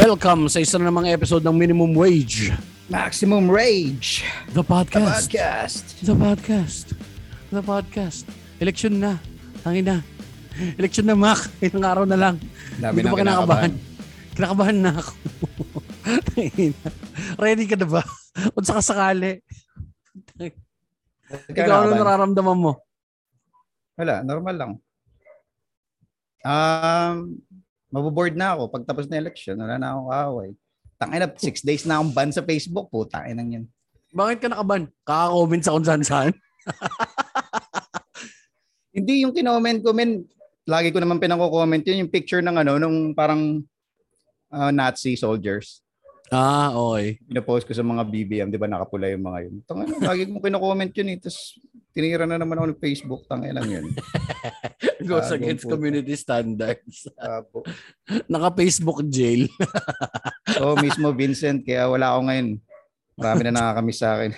Welcome sa isa na namang episode ng Minimum Wage. Maximum Rage. The podcast. Podcast. The podcast. The podcast. Election na. Tangin na. Election na, Mac. Ilang araw na lang. Dami Hindi pa kinakabahan. Kinakabahan na ako. Ready ka na ba? Kung sakasakali. Ikaw ano nararamdaman mo? Wala, normal lang. Um, maboboard na ako. Pagtapos na election, wala na akong kaaway. Tangina, six days na akong ban sa Facebook. Puta, inang yan. Bakit ka nakaban? Kaka-comment sa kung saan saan? Hindi yung kinoment ko, men. Lagi ko naman pinako-comment yun. Yung picture ng ano, nung parang uh, Nazi soldiers. Ah, okay. Pinapost ko sa mga BBM, di ba nakapula yung mga yun. Tangina, lagi ko kino-comment yun eh. Tapos tinira na naman ako ng Facebook. Tangina lang yun. Goes Ah, against po. community standards. Apo. Naka-Facebook jail. Oo, mismo Vincent. Kaya wala ako ngayon. Marami na nakakamiss sa akin.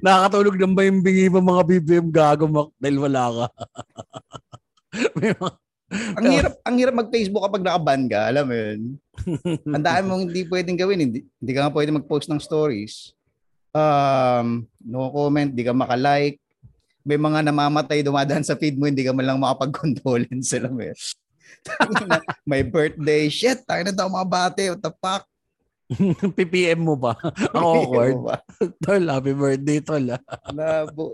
Nakakatulog ng ba yung bingi mo mga BBM gago Mac dahil wala ka. May mga- Ang hirap, ang hirap mag-Facebook kapag nakaban ka, alam mo yun. Ang dami mong hindi pwedeng gawin. Hindi, hindi ka nga pwede mag-post ng stories. Um, no comment, hindi ka makalike. May mga namamatay dumadaan sa feed mo, hindi ka man lang makapag-condolence. Yun. Tangina, May birthday. Shit, tayo na daw mga bate. What the fuck? PPM mo ba? Ang awkward. Tol, happy birthday, tol. ah. Labo.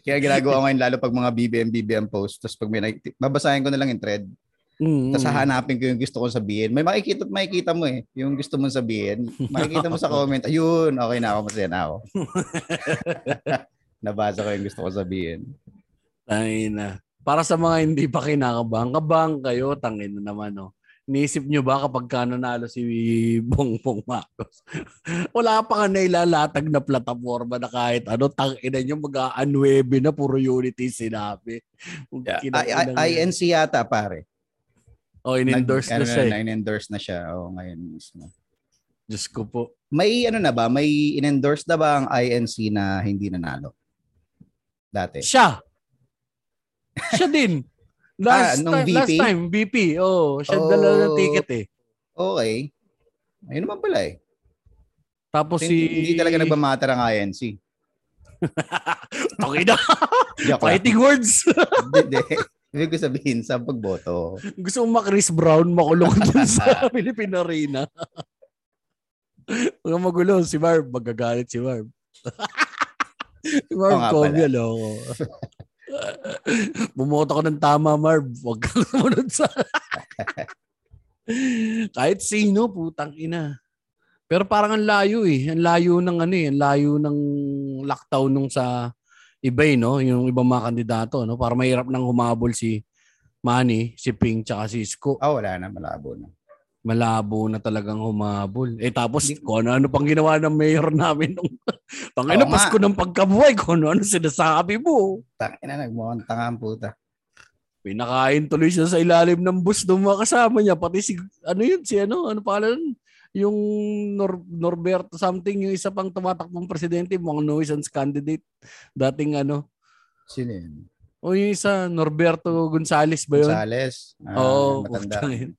Kaya ginagawa ko ngayon lalo pag mga BBM, BBM post. Tapos pag may babasahin ko na lang yung thread. Mm. Tapos hahanapin ko yung gusto kong sabihin. May makikita at makikita mo eh. Yung gusto mong sabihin. Makikita mo sa comment. Ayun, okay na ako. Masaya na ako. Nabasa ko yung gusto kong sabihin. Tangin na. Para sa mga hindi pa kinakabang, kabang kayo, tangin na naman, no. Niisip nyo ba kapag ka nanalo si Bongbong Marcos? Wala pa nga nailalatag na plataforma na kahit ano, tangina nyo mag-a-unwebe na puro unity sinabi. Yeah. I- I- INC yata pare. Oh, in-endorse Nag- na siya eh. ano, In-endorse na siya. Oo, ngayon mismo. Diyos ko po. May ano na ba? May in-endorse na ba ang INC na hindi nanalo? Dati. Siya! Siya din. Last, Ah, nung time, last VP? time, VP. Oh, siya Oh. dala ng ticket eh. Okay. Ayun naman pala eh. Tapos Hindi, si... hindi talaga nagmamatter ang INC. Joke lang. Fighting words. Hindi. Ibig ko sabihin sa pagboto. Gusto mo ma-Chris Brown makulong dun sa Philippine Arena. Huwag magulo. Si Marv, magagalit si Marv. si Marv, Kobe, pala. loko. Bumoto ko ng tama, Marv. Huwag kang sumunod sa... Kahit sino, putang ina. Pero parang ang layo eh. Ang layo ng ano eh. Ang layo ng lockdown nung sa iba eh, no? Yung ibang mga kandidato, no? Para mahirap nang humabol si Manny, si Ping, tsaka si Isko. Ah, wala na. Malabo na. Malabo na talagang humabol. Eh tapos, kung ano-ano pang ginawa ng mayor namin nung Tangina, nga. Pasko ng pagkabuhay, kung ano-ano sinasabi mo. Tangina, nagmukhang tanga ang puta. Pinakain tuloy siya sa ilalim ng bus ng mga kasama niya. Pati si, ano yun, si ano, ano pala nun? Yung Nor- Norberto something, yung isa pang tumatakbong presidente, mga nuisance candidate. Dating ano, Sino yun? o yung isa, Norberto Gonzales ba yun? Gonzales. Ah, Oo, matanda. putang ina.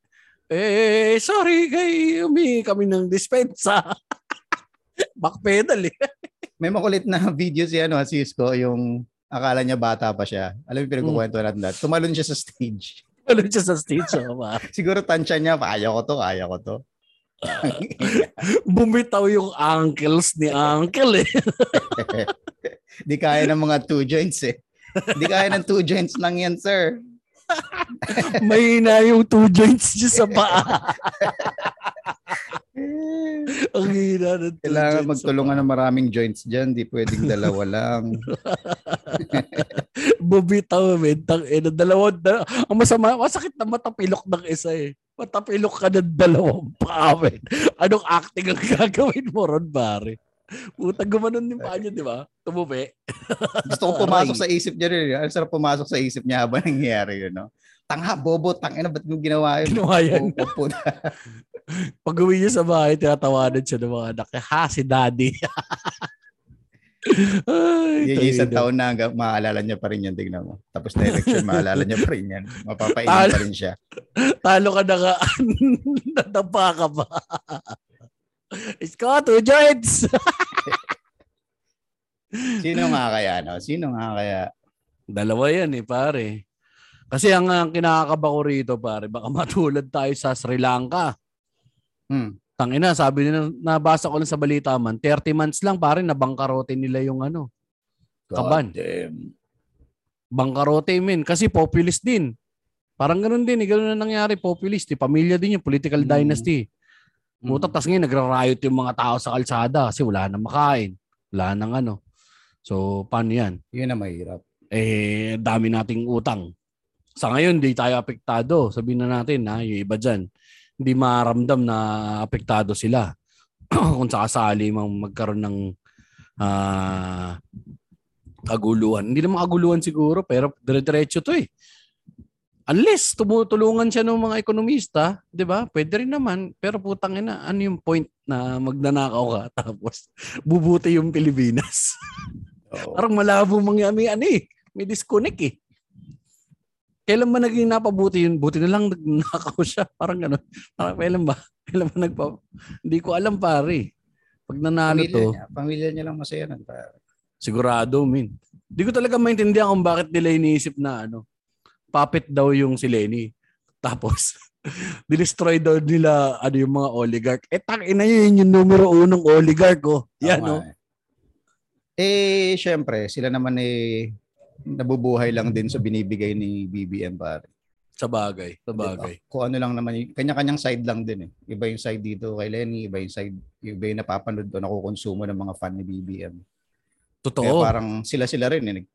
Eh, sorry kay umi kami ng dispensa. Backpedal eh. May makulit na video si ano, si Isko, yung akala niya bata pa siya. Alam mo yung pinagkukwento natin dati. Tumalon siya sa stage. Ano siya sa stage, oh. Siguro tansya niya, kaya ko to, kaya ko to. Bumitaw yung ankles ni Uncle eh. Di kaya ng mga two joints eh. Di kaya ng two joints lang yan, sir. May na yung two joints niya sa paa. Ang hina ng two Kailangan magtulungan ng maraming joints dyan. Di pwedeng dalawa lang. Bumitaw, men. Tang, eh, dalawa, dalawa. Ang masama, masakit na matapilok ng isa eh. Matapilok ka ng dalawang paa, men. Anong acting ang gagawin mo ron, pare? Puta, gumanon yung paa niya, di ba? Tumubi. Gusto ko pumasok sa isip niya rin. Ang sarap pumasok sa isip niya habang nangyayari yun. No? Tangha, bobo, tangina, ba't mo ginawa yun? Ginawa yan. Na. Pag uwi niya sa bahay, tinatawanan siya ng mga anak niya. Ha, si daddy. Ay, Yung isang taon na hanggang maaalala niya pa rin yan, tignan mo. Tapos na election, maaalala niya pa rin yan. Mapapainom Talo. pa rin siya. Talo ka na ka. Nadapa ka pa. Isko, two joints. Sino nga kaya, no? Sino nga kaya? Dalawa yan eh, pare. Kasi ang, ang kinakakaba ko rito, pare, baka matulad tayo sa Sri Lanka. Hmm. Tangina, sabi nila, nabasa ko lang sa balita man, 30 months lang, pare, nabangkarote nila yung ano, Kaban. God damn. bangkarote min kasi populist din. Parang ganun din, eh, ganun na nangyari, populist, eh. pamilya din yung political Mm. dynasty. Puta, Hmm. tas ngayon nagra-riot yung mga tao sa kalsada kasi wala nang makain. Wala nang ano. So, paano yan? Yun na mahirap. Eh, dami nating utang. Sa ngayon, di tayo apektado. Sabihin na natin, ha, yung iba dyan, hindi maramdam na apektado sila. Kung sakasali mang magkaroon ng ah, kaguluhan. Hindi naman kaguluhan siguro, pero dire-diretso to eh. Unless tumutulungan siya ng mga ekonomista, 'di ba? Pwede rin naman, pero putang ina, ano yung point na magnanakaw ka tapos bubuti yung Pilipinas? Oo. Parang malabo mangyari ano eh, may disconnect eh. Kailan ba naging napabuti yun? Buti na lang nagnakaw siya. Parang gano'n. Parang kailan ba? Kailan ba nagpa... Hindi ko alam pare. Pag nanalo Pamilya to, niya. Pamilya niya lang masaya nun. pare. sigurado min. Hindi ko talaga maintindihan kung bakit nila iniisip na ano, puppet daw yung si Lenny. Tapos, dinestroy daw nila ano yung mga oligarch. Eh, tangina yun yung numero unong oligarch ko. Yan, Tama no? eh. Eh, syempre, sila naman eh, nabubuhay lang din sa binibigay ni BBM pare. Sa bagay. Sa bagay. Diba? Kung ano lang naman, kanya-kanyang side lang din eh. Iba yung side dito kay Lenny, iba yung side, iba yung napapanood o nakukonsumo ng mga fan ni BBM. Kaya Totoo. parang sila-sila rin eh.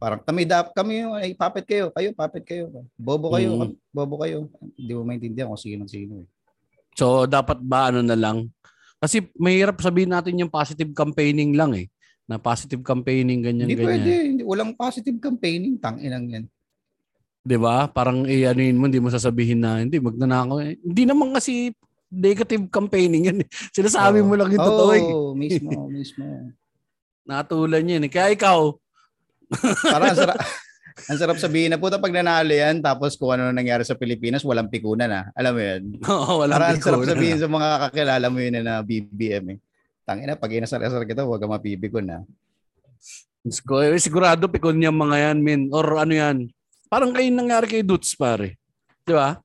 Parang kami dap kami yung ay papet kayo, kayo papet kayo. Bobo kayo, Mm. bobo kayo. Hindi mo maintindihan kung sino sino eh. So, dapat ba ano na lang? Kasi mahirap sabihin natin yung positive campaigning lang eh. Na positive campaigning, ganyan, Hindi ganyan. pwede, hindi, walang positive campaigning, tanginang yan. 'Di ba? Parang i-anuin mo, hindi mo sasabihin na hindi magnanakaw. Hindi naman kasi negative campaigning yan. eh. Sinasabi Oo. mo lang yung totoo. eh. Oo, mismo, mismo. Natulan yan. Eh. Kaya ikaw, Parang ang sarap, ang sarap sabihin na puta pag nanalo yan, tapos kung ano nangyari sa Pilipinas, walang pikunan na. Alam mo yun? Oo, walang Parang ang sarap pikunan. sabihin sa mga kakilala mo yun na BBM eh. Tangina, pag inasar-asar kita, huwag ka mapipikon na. Sig- eh, Sigurado pikon niya mga yan, min. Or ano yan. Parang kayo nangyari kay Dutz, pare. Di ba?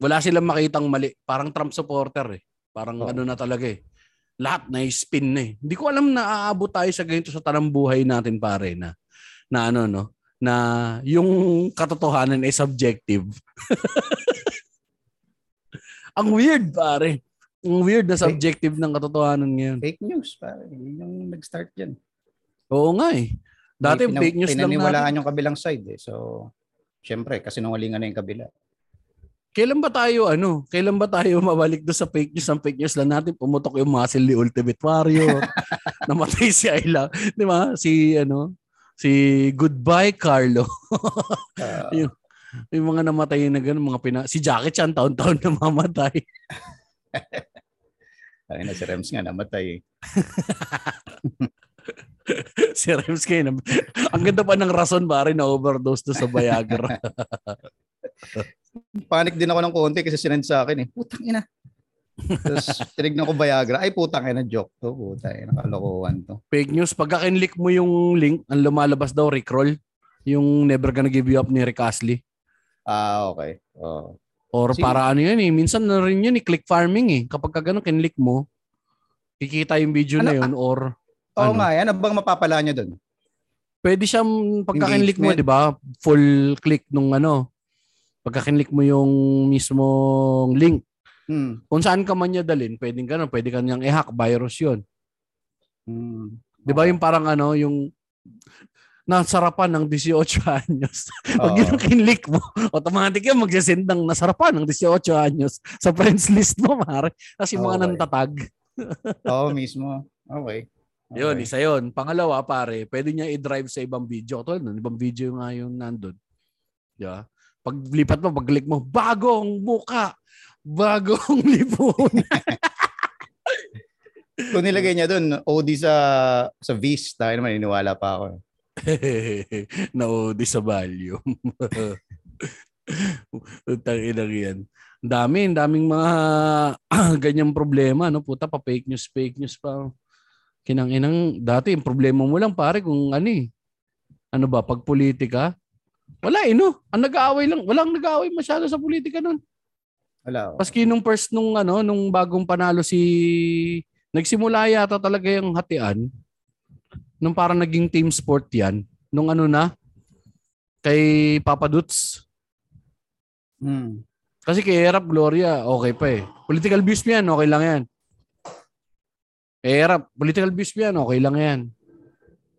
Wala silang makitang mali. Parang Trump supporter eh. Parang Oo. ano na talaga eh. Lahat na spin na eh. Hindi ko alam na aabot tayo sa ganito sa tanang buhay natin, pare, na, na ano, no? Na yung katotohanan ay subjective. Ang weird, pare. Ang weird na subjective ng katotohanan ngayon. Fake news, pare. Yun yung nag-start yan. Oo nga eh. Dati Pinam- fake news lang natin. Yung kabilang side eh. So, syempre, kasi nungalingan na yung kabila. Kailan ba tayo ano? Kailan ba tayo mabalik do sa fake news? Ang fake news lang natin pumutok yung muscle ni Ultimate Warrior. Namatay si Ayla, 'di ba? Si ano? Si Goodbye Carlo. Ah, Yung- yung mga namatay na ganun, mga pina si Jackie Chan taon-taon namamatay. Ay na si Rems nga namatay. eh. si Rems kayo. na- Ang ganda pa ng rason pare na overdose do sa Viagra. Panic din ako ng konti kasi sinend sa akin eh. Putang ina. Tapos tinignan ko Viagra. Ay putang ina joke to. Putang ina kalokohan to. fake news. Pagka kinlik mo yung link, ang lumalabas daw Rickroll. Yung Never Gonna Give You Up ni Rick Astley. Ah okay. Oh. Or Sige. para ano yan eh. Minsan na rin yun eh. Click farming eh. Kapag ka ganun, kinlik mo, kikita yung video na Ano- yun or Oo Ano? nga, yan. Ano bang mapapala niya doon? pwede siyang pagka kinlik mo, di ba? Full click nung ano. Pagka kinlik mo yung mismong link. Hmm. Kung saan ka man niya dalhin, pwedeng ganun. Pwede ka niyang i-hack. Virus yun. Hmm. Di ba yung parang ano, yung nasarapan ng 18 anyos. Pag yun ang kinlik mo, automatic yan magsasend ng nasarapan ng 18 anyos sa friends list mo, mare. Kasi mga Okay. nantatag. Oo, mismo. Okay. okay. Yun, isa yun. Pangalawa, pare, pwede niya i-drive sa ibang video. Ito, nun, ibang video nga yung nandun. Di ba? Pag lipat mo, pag click mo, bagong muka, bagong lipon. Kung nilagay niya doon, OD sa sa Viz, tayo naman iniwala pa ako. na-OD sa volume. Tangina yan. Ang dami, ang daming mga ganyang problema, no? Puta pa fake news, fake news pa. Kinang-inang dati yung problema mo lang pare kung ano eh. Ano ba pag politika? Wala eh no. Ang nag-aaway lang, walang nag-aaway masyado sa politika noon. Wala. Oh. Paski nung first nung ano, nung bagong panalo si nagsimula yata talaga yung hatian nung parang naging team sport yan. Nung ano na kay Papa Duts. Hmm. Kasi kay Erap Gloria, okay pa eh. Political views mo yan, okay lang yan. Erap, political views mo yan, okay lang yan.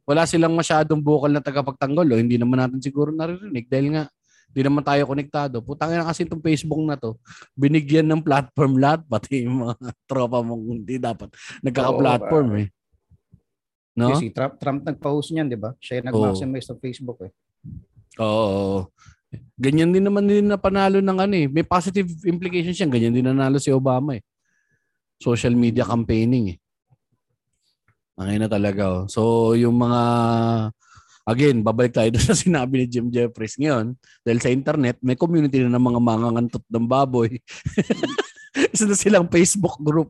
Wala silang masyadong bukal na tagapagtanggol. O, hindi naman natin siguro naririnig dahil nga hindi naman tayo konektado. Putang na kasi itong Facebook na to. Binigyan ng platform lahat, pati yung mga tropa mong hindi dapat nagkaka-platform eh. No? Si Trump, Trump nagpa-host niyan, di ba? Siya yung nag-maximize sa Facebook eh. Oo. Ganyan din naman din na panalo ng ano eh. May positive implications yan. Ganyan din nanalo si Obama eh. Social media campaigning eh. Ang na talaga oh. So yung mga again, babalik tayo doon sa sinabi ni Jim Jeffries ngayon. Dahil sa internet, may community na ng mga mangangantot ng baboy. Isa na silang Facebook group.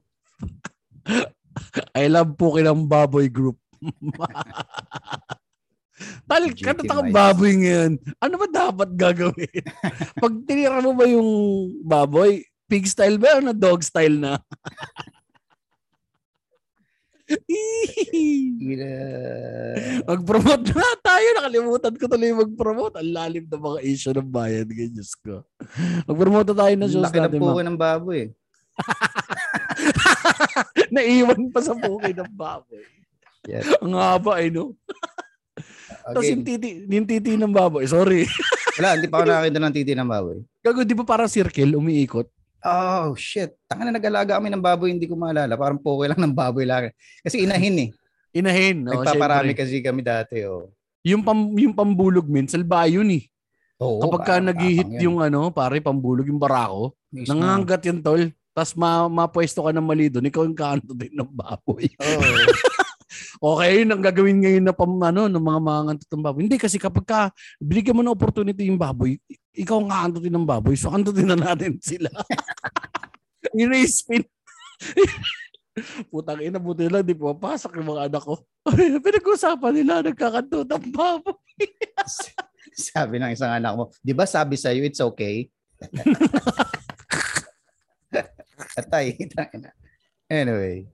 I love po kilang baboy group. Tal, kanata kang baboy ngayon. Ano ba dapat gagawin? Pag tinira mo ba yung baboy, pig style ba o na dog style na? Mag-promote na tayo. Nakalimutan ko tuloy mag-promote. Ang lalim na mga issue ng bayan. Ganyan ko. Mag-promote na tayo na shows Laki natin. Laki ng ng baboy. Naiwan pa sa puki ng baboy. Yes. Ang haba eh, no? Okay. Tapos yung titi, yung titi ng baboy, sorry. Wala, hindi pa ako nakakita ng titi ng baboy. Gago, di ba parang circle, umiikot? Oh, shit. Tanga na nag-alaga kami ng baboy, hindi ko maalala. Parang poke lang ng baboy lang. Kasi inahin eh. Inahin, no? Nagpaparami syempre. kasi kami dati, oh. Yung, pam, yung pambulog, min, salba yun eh. Oo, Kapag ka nag-hit yung ano, pare, pambulog yung barako, Mismo. nangangagat yung tol. Tapos ma mapwesto ka ng mali doon, ikaw yung kanto din ng baboy. Oo. Oh. Okay, yun ang gagawin ngayon na pam, ano, ng mga mga ng baboy. Hindi kasi kapag ka binigyan mo ng opportunity yung baboy, ikaw ang aantutin ng baboy, so antutin na natin sila. yun na spin. Putang ina, buti lang, di pumapasok yung mga anak ko. Pinag-usapan nila, nagkakanto ng baboy. sabi ng isang anak mo, di ba sabi sa'yo, it's okay? Atay, na. Anyway.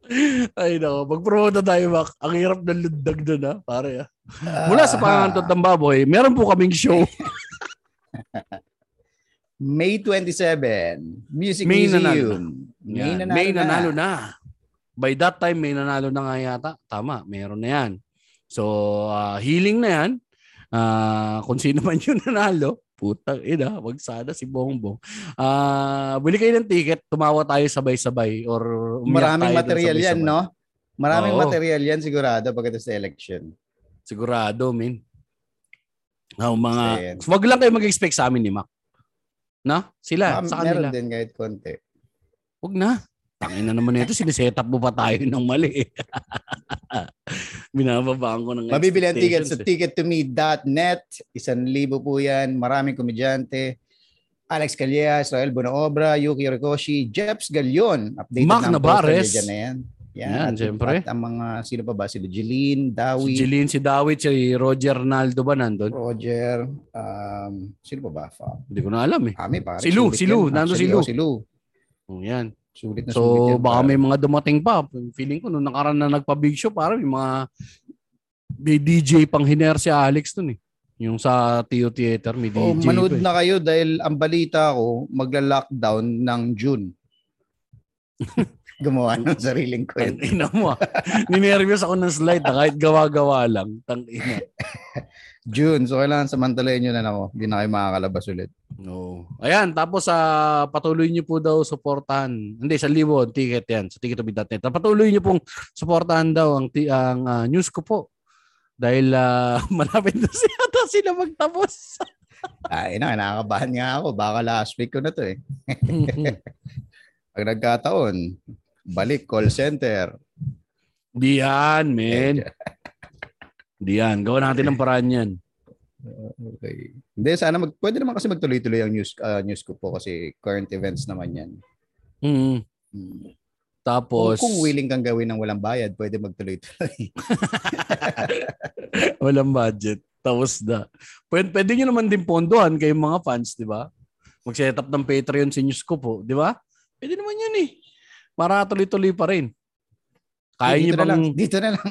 Ay nako, mag-promote na tayo, Mac. Ang hirap ng lundag doon, ha? Pare, ha? Mula sa pangantot ng baboy, meron po kaming show. May 27, Music May Museum. Nanalo May, nanalo, May nanalo na. na. By that time, may nanalo na nga yata. Tama, meron na yan. So, uh, healing na yan. Uh, kung sino man yung nanalo, Putang ina, wag sana si Bongbong. Ah, uh, bili kayo ng ticket, tumawa tayo sabay-sabay or Maraming tayo material yan, no? Maraming Oo. material yan sigurado pagkatapos sa election. Sigurado, min. Oh, mga wag lang kayo mag-expect sa amin ni Mac. Na? Sila, Ma- sa kanila. Meron din kahit konti. Wag na. Tangin na naman ito, siniset up mo pa tayo ng mali. Binababaan ko ng Mabibili ang ticket sa tickettome.net. Isang libo po yan. Maraming komedyante. Alex Calleja, Israel Bonaobra, Yuki Rikoshi, Jeps Galion. Updated Mac na Navarez. Dyan na yan. Yan, yan siyempre. At ang mga, sino pa ba? Sila Jeline, Dawi. Si Jeline, si Dawi, si Roger Naldo ba nandun? Roger, um, sino pa ba? Hindi ko na alam eh. Kami, pare. Si Lou, si Lou, nando si Lou. Si Lou. Oh, yan. Sulit na so, sulit yan. baka may mga dumating pa. Feeling ko, nung nakaraan na nagpa-big show, parang may mga may DJ pang hiner si Alex dun eh. Yung sa Tio Theater, may DJ. Oh, manood eh. na kayo dahil ang balita ko, magla-lockdown ng June. Gumawa ng sariling kwento. Ina mo ah. Ninervyos ako ng slide na kahit gawa-gawa lang. Tang ina. June. So, kailangan samantalayin nyo na ako. Hindi na kayo makakalabas ulit. No. Ayan, tapos uh, patuloy nyo po daw suportahan. Hindi, sa libo, ticket yan. Sa ticketobid.net. Patuloy nyo pong suportahan daw ang, ang uh, news ko po. Dahil uh, malapit na siya sila magtapos. Ay na, nakakabahan nga ako. Baka last week ko na to eh. Pag nagkataon, balik call center. Di yan, men. Di yan. Gawa natin ng paraan yan. Okay. Hindi, sana mag, pwede naman kasi magtuloy-tuloy ang news, uh, news ko po kasi current events naman yan. Mm. Hmm. Tapos, Kung, kung willing kang gawin ng walang bayad, pwede magtuloy-tuloy. walang budget. Tapos na. Pwede, pwede nyo naman din pondohan kayong mga fans, di ba? Mag-set up ng Patreon sa news ko po, di ba? Pwede naman yun eh. Para tuloy-tuloy pa rin. Kaya dito na bang, lang, dito na lang.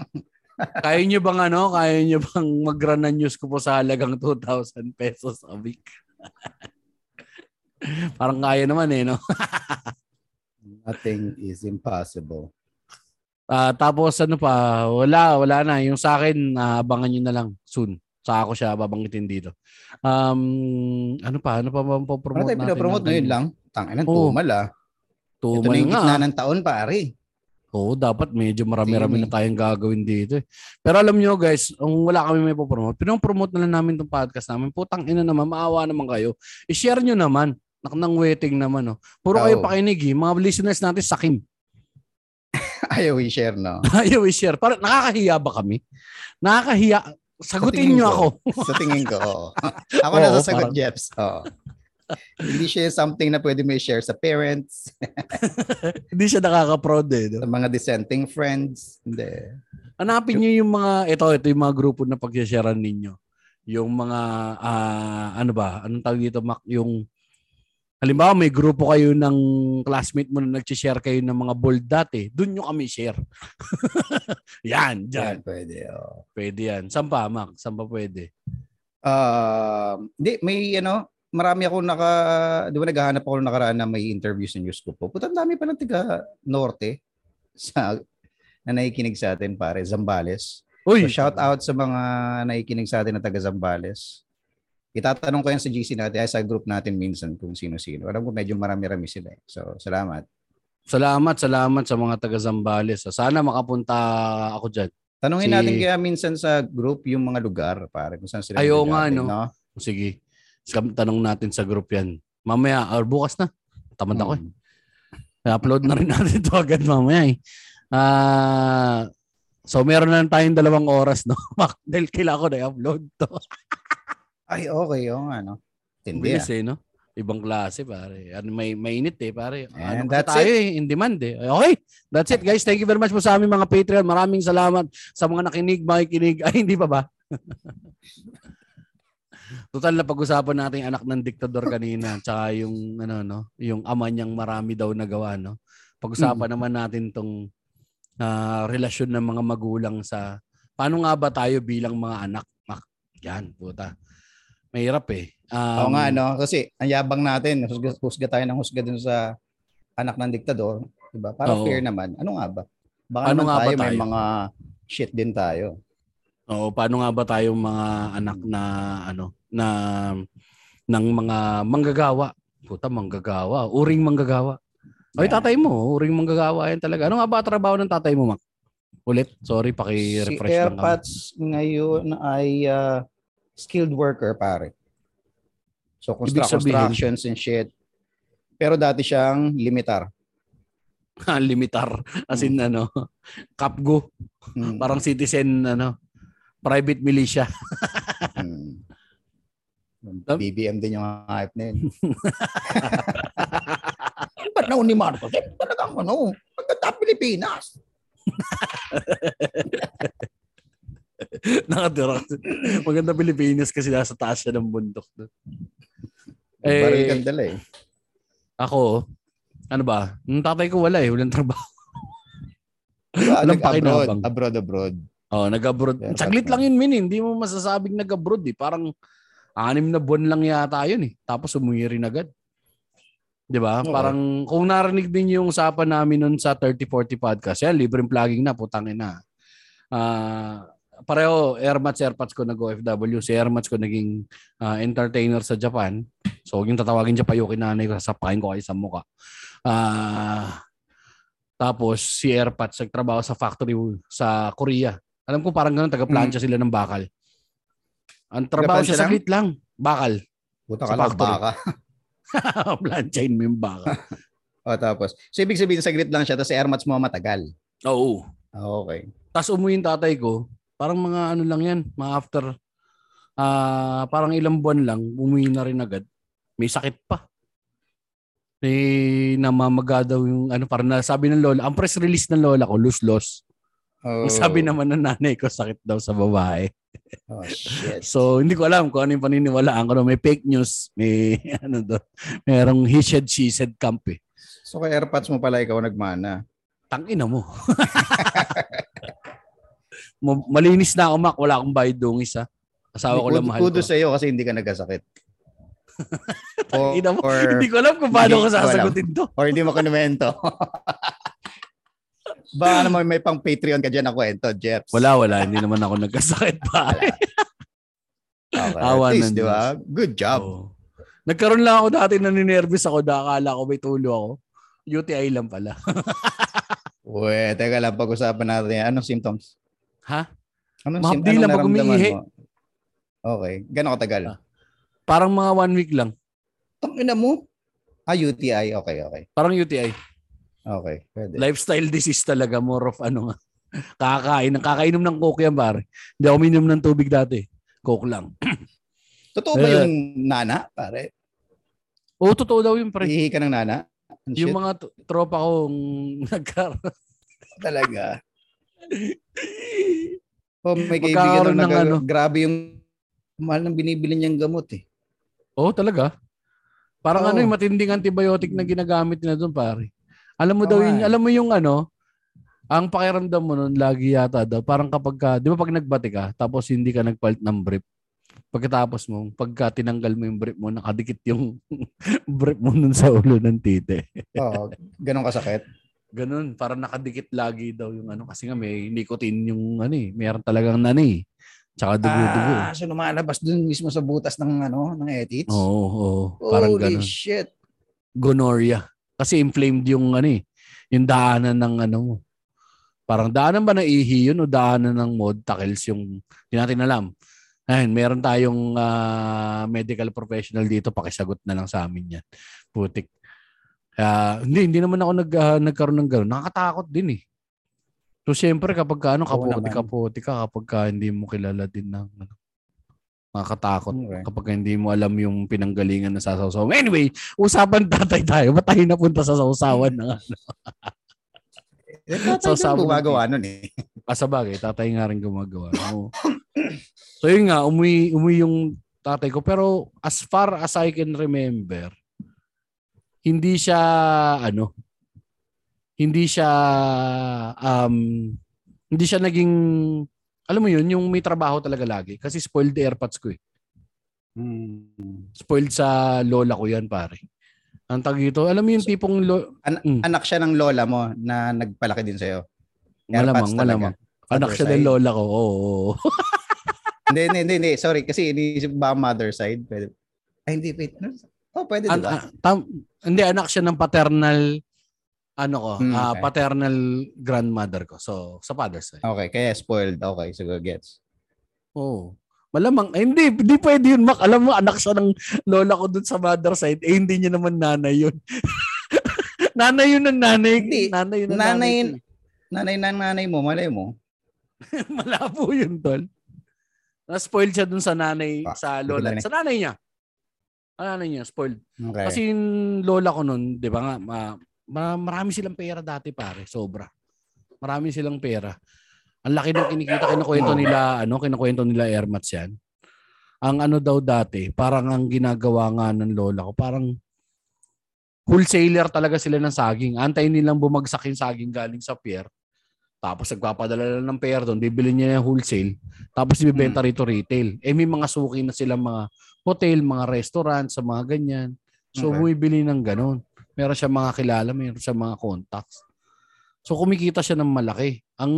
Kaya nyo bang ano, kaya nyo bang mag-run news ko po sa halagang 2,000 pesos a week? Parang kaya naman eh, no? Nothing is impossible. Ah, tapos ano pa, wala, wala na. Yung sa akin, uh, abangan nyo na lang soon. Sa ako siya babanggitin dito. Um, ano pa? Ano pa ba Ano promote tayo pinapromote ngayon lang? Tangin ng Oo. tumal ah. Ito Tumal na yung gitna ng taon pare. Oo, dapat medyo marami-rami na tayong gagawin dito. eh. Pero alam nyo guys, kung wala kami may popromote, pinopromote na lang namin itong podcast namin. Putang ina naman, maawa naman kayo. I-share nyo naman. Naknang waiting naman. Oh. Puro kayo Oo. pakinig eh. Mga listeners natin sakim. Ayaw i-share no. Ayaw i-share. Para nakakahiya ba kami? Nakakahiya. Sagutin tingin nyo ko. ako. Sa tingin ko, oo. Ako Oo, na sasagot, parang- Jeps. Oo. Hindi siya something na pwede may share sa parents, Hindi siya nakaka-prod eh. no? sa mga dissenting friends. Hindi. Hanapin nyo yung mga, ito, ito yung mga grupo na pag-sharean ninyo. Yung mga, ah, ano ba, anong tawag dito, Mac? Yung, halimbawa may grupo kayo ng classmate mo na nag-share kayo ng mga bold dati, dun nyo kami share. yan, dyan. Yan, pwede. oo. Pwede yan. Saan pa, Mac? Saan pa pwede? Ah, hindi, may ano, marami ako naka, di ba naghahanap ako nakaraan na may interview sa news ko po. Puta, dami pa ng tiga Norte sa na nakikinig sa atin pare, Zambales. Uy! So shout out sa mga nakikinig sa atin na taga Zambales. Itatanong ko yan sa GC natin, ay sa group natin minsan kung sino-sino. Alam ko medyo marami-rami sila. eh. So, salamat. Salamat, salamat sa mga taga Zambales. Sana makapunta ako dyan. Tanungin Si- natin kaya minsan sa group yung mga lugar, pare, kung saan sila Ay, oo nga, nagagaling, no? Sige. Tanong natin sa group yan. Mamaya, or bukas na. Tamad ako eh. Hmm. upload na rin natin to agad mamaya eh. Ah, so meron na tayong dalawang oras no. Dahil kailangan ko na i-upload to. Ay, okay, oo nga, no? Tindi, Bilis ah. eh, no? Ibang klase pare. Ano may mainit eh pare. Ano And kasi that's tayo eh, in demand eh. Okay. That's it guys. Thank you very much po sa aming mga Patreon. Maraming salamat sa mga nakinig, makikinig. Ay, hindi pa ba? Total na pag-usapan natin yung anak ng diktador kanina tsaka yung ano no, yung ama niyang marami daw nagawa no. Pag-usapan naman natin tong ah, relasyon ng mga magulang sa paano nga ba tayo bilang mga anak? Mak- Yan, puta. Mahirap eh. Um, Oo nga, no? Kasi ang yabang natin, husga, husga tayo ng husga dun sa anak ng diktador. Diba? Para Oo. fair naman. Ano nga ba? Baka Ano nga ba tayo, may tayo? mga shit din tayo. Oo, paano nga ba tayong mga anak na ano na ng mga manggagawa? Puta, manggagawa. Uring manggagawa. Ay, Yan. tatay mo, uring manggagawa yan talaga. Ano nga ba trabaho ng tatay mo, Mac? Ulit, sorry, Si paki-refresh lang kami. Airpods ngayon ay ah, skilled worker, pare. So, constru- constructions and shit. Pero dati siyang limitar. Limitar. As in, ano, kapgo. Mm. Parang citizen, ano, private militia. Mm. Tam- BBM din yung hype na yun. Ba't na ni Marcos? Eh, talagang ano, pagkata Pilipinas. Nakatira. Maganda Pilipinas kasi nasa taas siya ng bundok. doon. Eh, Baril kang dala eh. Ako, ano ba? Nung tatay ko wala eh, walang trabaho. Diba, Walang nag-abroad, pakinabang. abroad, abroad. Oh, nag-abroad. Pero Saglit lang yun, min. eh. Hindi mo masasabing nag-abroad eh. Parang anim na buwan lang yata yun eh. Tapos umuwi rin agad. 'Di ba? Oo. Parang kung narinig din yung usapan namin nun sa 3040 podcast, yan, libreng plugging na, putangin na. Ah, pareho, Airmats, Airpods ko nag-OFW. Si Airmats ko naging ah, entertainer sa Japan. So, yung tatawagin dyan pa yung kinanay ko, sasapakin ko kayo sa muka. Ah, tapos, si Airpods nagtrabaho sa factory sa Korea. Alam ko parang ganun, taga-plancha sila ng bakal. Ang trabaho siya lang? saglit lang, bakal. Puta Sa ka lang, baka. Planchain mo yung bakal. O, tapos, so ibig sabihin, saglit lang siya, tapos si Airmats mo matagal. Oo. Ah, Okay. Tapos umuwi yung tatay ko, parang mga ano lang yan, mga after, ah parang ilang buwan lang, umuwi na rin agad. May sakit pa. May namamaga daw yung ano, parang nasabi ng lola, ang press release ng lola ko, lose-loss. Oh, Ang sabi naman ng nanay ko, sakit daw sa babae. Oh, shit. So, hindi ko alam kung ano yung paniniwalaan ko. May fake news, may ano do, merong he said, she said camp eh. So, kay AirPods mo pala ikaw nagmana. Tangina mo. Ma- Malinis na ako, Mac. Wala akong bayad dungis, ha. Asawa ko lang mahal ko. Kudos sa iyo kasi hindi ka nagkasakit. Tangina mo. or, Hindi ko alam kung paano ko sasagutin to. or hindi mo kinumento. Baka naman may pang Patreon ka dyan na kwento, Jeps. Wala, wala. Hindi naman ako nagkasakit pa. Okay. Awa least, di ba? Good job. Oo. Nagkaroon lang ako dati na ninervous ako. Nakakala ko may tulo ako. UTI lang pala. Uwe, teka lang, pag-usapan natin yan. Anong symptoms? ha? Anong, Mahapdi sim- anong lang pag umiihi. mo? Okay. Gano'ng katagal? Ah. Parang mga one week lang. Tangina mo? Ah, UTI. Okay, okay. Parang UTI. Okay, pwede. Lifestyle disease talaga. More of ano nga. Kakain. Kakainom ng coke yan, pare. Hindi ako minom ng tubig dati. Coke lang. Totoo ba Eh. yung nana, pare? Oo, totoo daw yun, pre. Ihi ka ng nana? Ang Yung shit, mga t- tropa kong nagkaroon. talaga. Oh, may kaibigan ng na nag- ano. grabe yung mahal ng binibili niyang gamot eh. Oo, talaga. Parang Oo. ano yung matinding antibiotic na ginagamit nila doon, pare. Alam mo Oo daw yun, eh. alam mo yung ano, ang pakiramdam mo nun, lagi yata daw, parang kapag ka, di ba pag nagbati ka, tapos hindi ka nagpalit ng brief, pagkatapos mo, pagka tinanggal mo yung brief mo, nakadikit yung brief mo nun sa ulo ng tite. Oo, ganun kasakit. Ganun, parang nakadikit lagi daw yung ano, kasi nga may nicotine yung ano eh, meron talagang nani, tsaka dugo-dugo. Ah, so lumalabas dun mismo sa butas ng ano, ng etits. Oo, oo, parang Holy ganun. shit. gonorrhea. Kasi inflamed yung ano eh, yung daanan ng ano mo. Parang daanan ba ng ihi yun o daanan ng mod tackles yung hindi natin alam. Ayun, meron tayong ah, medical professional dito, pakisagot na lang sa amin yan. Putik. Kaya, hindi, hindi naman ako nag, ah, nagkaroon ng gano'n. Nakakatakot din eh. So, siyempre, kapag ka, ano, naman. kaputi ka, kapag ka hindi mo kilala din ng, ano, nakakatakot Okay. kapag hindi mo alam yung pinanggalingan na sasawsaw. Anyway, usapan tatay tayo. Ba't tayo napunta sa sausawan na nga? Eh, tatay So, gumagawa nun eh. Ah, sa bagay, tatay nga rin gumagawa. Oo. so yun nga, umuwi, umuwi yung tatay ko. Pero as far as I can remember, hindi siya, ano, hindi siya, um, hindi siya naging, alam mo yun, yung may trabaho talaga lagi. Kasi spoiled airpods ko eh. Hmm. Spoiled sa lola ko yan, pare. Ang tag ito, alam mo yung tipong, lo, An- Mm. Anak siya ng lola mo na nagpalaki din sa'yo. malamang, Airpods talaga. malamang. Anak siya ng side. lola ko, oo. oo. hindi, hindi, hindi, hindi. Sorry, kasi iniisip ba mother side? Pwede. Ay, hindi, wait. Ano? Oh, pwede, An- diba? ah, tam- hindi, anak siya ng paternal, ano ko, ah, okay. paternal grandmother ko. So, sa father's side. Okay, kaya spoiled. Okay, so gets. Oo. Malamang, eh, hindi, hindi pwede yun, Mac. Alam mo, anak siya ng lola ko dun sa mother side. Eh, hindi niya naman nanay yun. nanay yun ng nanay. Hindi. Nanay yun ng Nanay nanay. Nanay na nanay mo, malay mo. Malabo yun, tol. Na-spoiled siya dun sa nanay, Ah, sa lola. Sa nanay niya. Sa nanay niya, spoiled. Okay. Kasi yung lola ko nun, di ba nga, ma- marami silang pera dati pare, sobra. Marami silang pera. Ang laki ng kinikita, kinukwento nila, ano, kinukwento nila airmats yan. Ang ano daw dati, parang ang ginagawa nga ng lola ko, parang wholesaler talaga sila ng saging. Antayin nilang bumagsak yung saging galing sa pier. Tapos nagpapadala lang ng pera doon, bibili niya yung wholesale. Tapos ibibenta rito retail. Eh may mga suki na sila mga hotel, mga restaurant, sa mga ganyan. So Okay. bumibili ng ganun. Meron siya mga kilala, meron siya mga contacts. So kumikita siya ng malaki. Ang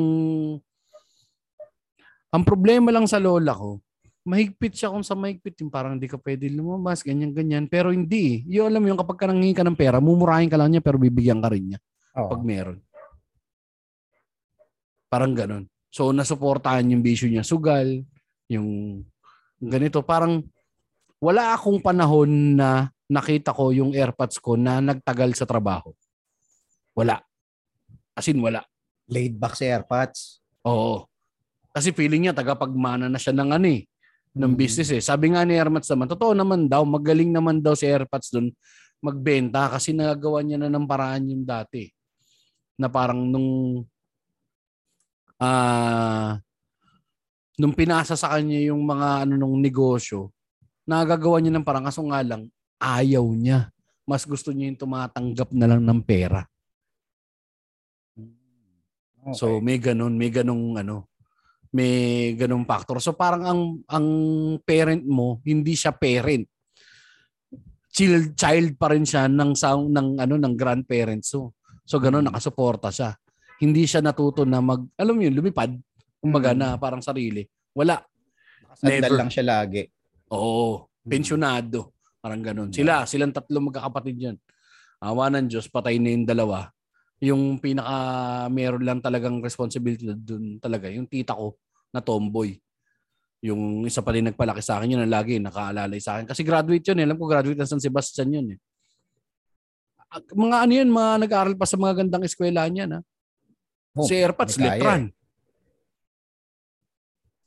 ang problema lang sa lola ko, mahigpit siya kung sa mahigpit. Yung parang hindi ka pwede lumabas, ganyan-ganyan. Pero hindi. eh. Yung alam mo yung kapag ka nanghingi ka ng pera, mumurahin ka lang niya pero bibigyan ka rin niya Oo. pag meron. Parang ganun. So, nasuportahan yung bisyo niya. Sugal, yung ganito. Parang wala akong panahon na nakita ko yung airpods ko na nagtagal sa trabaho. Wala. As in, wala. Laid back si AirPods. Oo. Kasi feeling niya tagapagmana na siya ng ano eh, ng Mm. business eh. Sabi nga ni AirPods naman, totoo naman daw, magaling naman daw si AirPods doon magbenta kasi nagagawa niya na ng paraan yung dati. Na parang nung ah nung pinasa sa kanya yung mga ano nung negosyo, nagagawa niya ng parang kaso nga lang ayaw niya. Mas gusto niya yung tumatanggap na lang ng pera. Okay. So may ganun, may ganung ano, may ganung factor. So parang ang ang parent mo, hindi siya parent. Child child pa rin siya ng sound ng ano ng grandparents so. So ganun Mm. nakasuporta siya. Hindi siya natuto na mag alam mo yun, lumipad. Kumbaga Mm. na parang sarili. Wala. Sandal lang siya lagi. Oo, Mm. Parang ganun. Sila, silang tatlo magkakapatid yan. Awa ng Diyos, patay na yung dalawa. Yung pinaka meron lang talagang responsibility doon talaga, yung tita ko na tomboy. Yung isa pa rin nagpalaki sa akin, yun ang lagi nakaalalay sa akin. Kasi graduate yun, eh. alam ko graduate ng San Sebastian yun. Eh. Mga ano yun, mga nag-aaral pa sa mga gandang eskwela niyan. Ha? Oh, si Airpods, Letran.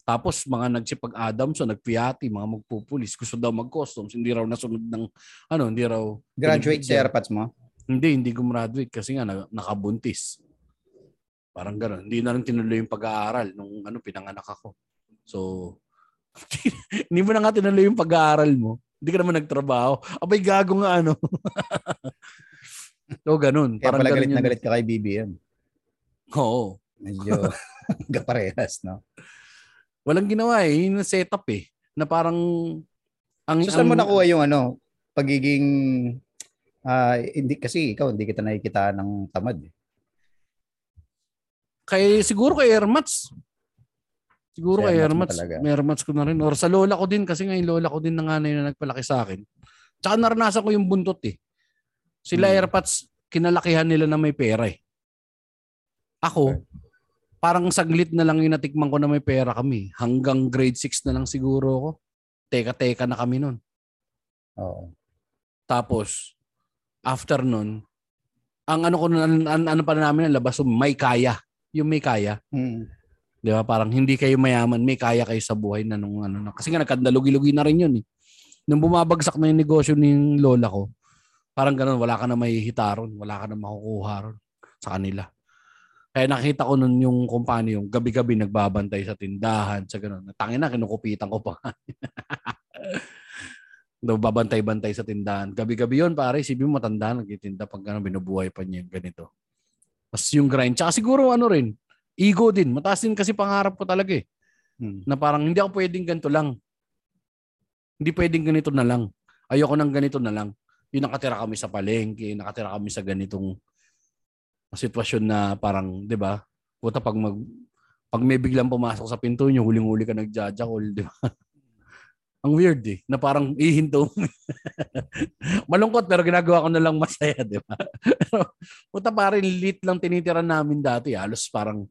Tapos mga nagsipag Adamson, nagpiati, mga magpupulis, gusto daw mag-customs, hindi raw nasunod ng ano, hindi raw Graduate Pinibigyan. AirPods mo? hindi hindi gumraduate kasi nga na- nakabuntis. Parang gano'n. Hindi na rin tinuloy yung pag-aaral nung ano pinanganak ako. So hindi mo na nga tinuloy yung pag-aaral mo. Hindi ka naman nagtrabaho. Abay gago nga ano. so ganun. Kaya Parang pala galit na galit ka kay BBM. Oo. Medyo kaparehas, no? Walang ginawa eh. Yun yung setup eh. Na parang ang, So saan mo nakuha yung ano, pagiging ah hindi kasi ikaw hindi kita nakikita ng tamad. eh. Kay siguro kay Airmats. Siguro Si kay talaga. May Airmats ko na rin. Or sa lola ko din kasi nga yung lola ko din na nga na nagpalaki sa akin. Tsaka naranasan ko yung buntot eh. Sila Hmm. Airpods, kinalakihan nila na may pera eh. Ako, parang saglit na lang yung natikman ko na may pera kami. Hanggang grade 6 na lang siguro ako. Teka-teka na kami nun. Oo. Tapos, after nun, ang ano ko nun, an, ano pa namin ang labas, yung may kaya. Yung may kaya. Mm. Di ba? Parang hindi kayo mayaman, may kaya kayo sa buhay na nung ano na. Kasi nga nagkandalugi-lugi na rin yun eh. Nung bumabagsak na yung negosyo ng lola ko, parang ganun, wala ka na may hitaron, wala ka na makukuha ron sa kanila. Kaya nakita ko nun yung kumpanya, yung gabi-gabi nagbabantay sa tindahan, sa ganun. Tangin na, kinukupitan ko pa. Babantay-bantay sa tindahan. Gabi-gabi yun, pare. Isipin mo, matanda, nagtitinda pag ano, binubuhay pa niya yung ganito. Mas yung grind. Tsaka siguro ano rin, ego din. Mataas din kasi pangarap ko talaga eh. Mm. Na parang hindi ako pwedeng ganito lang. Hindi pwedeng ganito na lang. Ayoko ng ganito na lang. Yung nakatira kami sa palengke, nakatira kami sa ganitong sitwasyon na parang, 'di ba? Puta pag mag pag may biglang pumasok sa pinto niyo, huling-huli ka nagjajakol, 'di ba? Ang weird eh, na parang ihinto. mo. Malungkot pero ginagawa ko na lang masaya, 'di ba? Puta parang lit lang tinitira namin dati, halos parang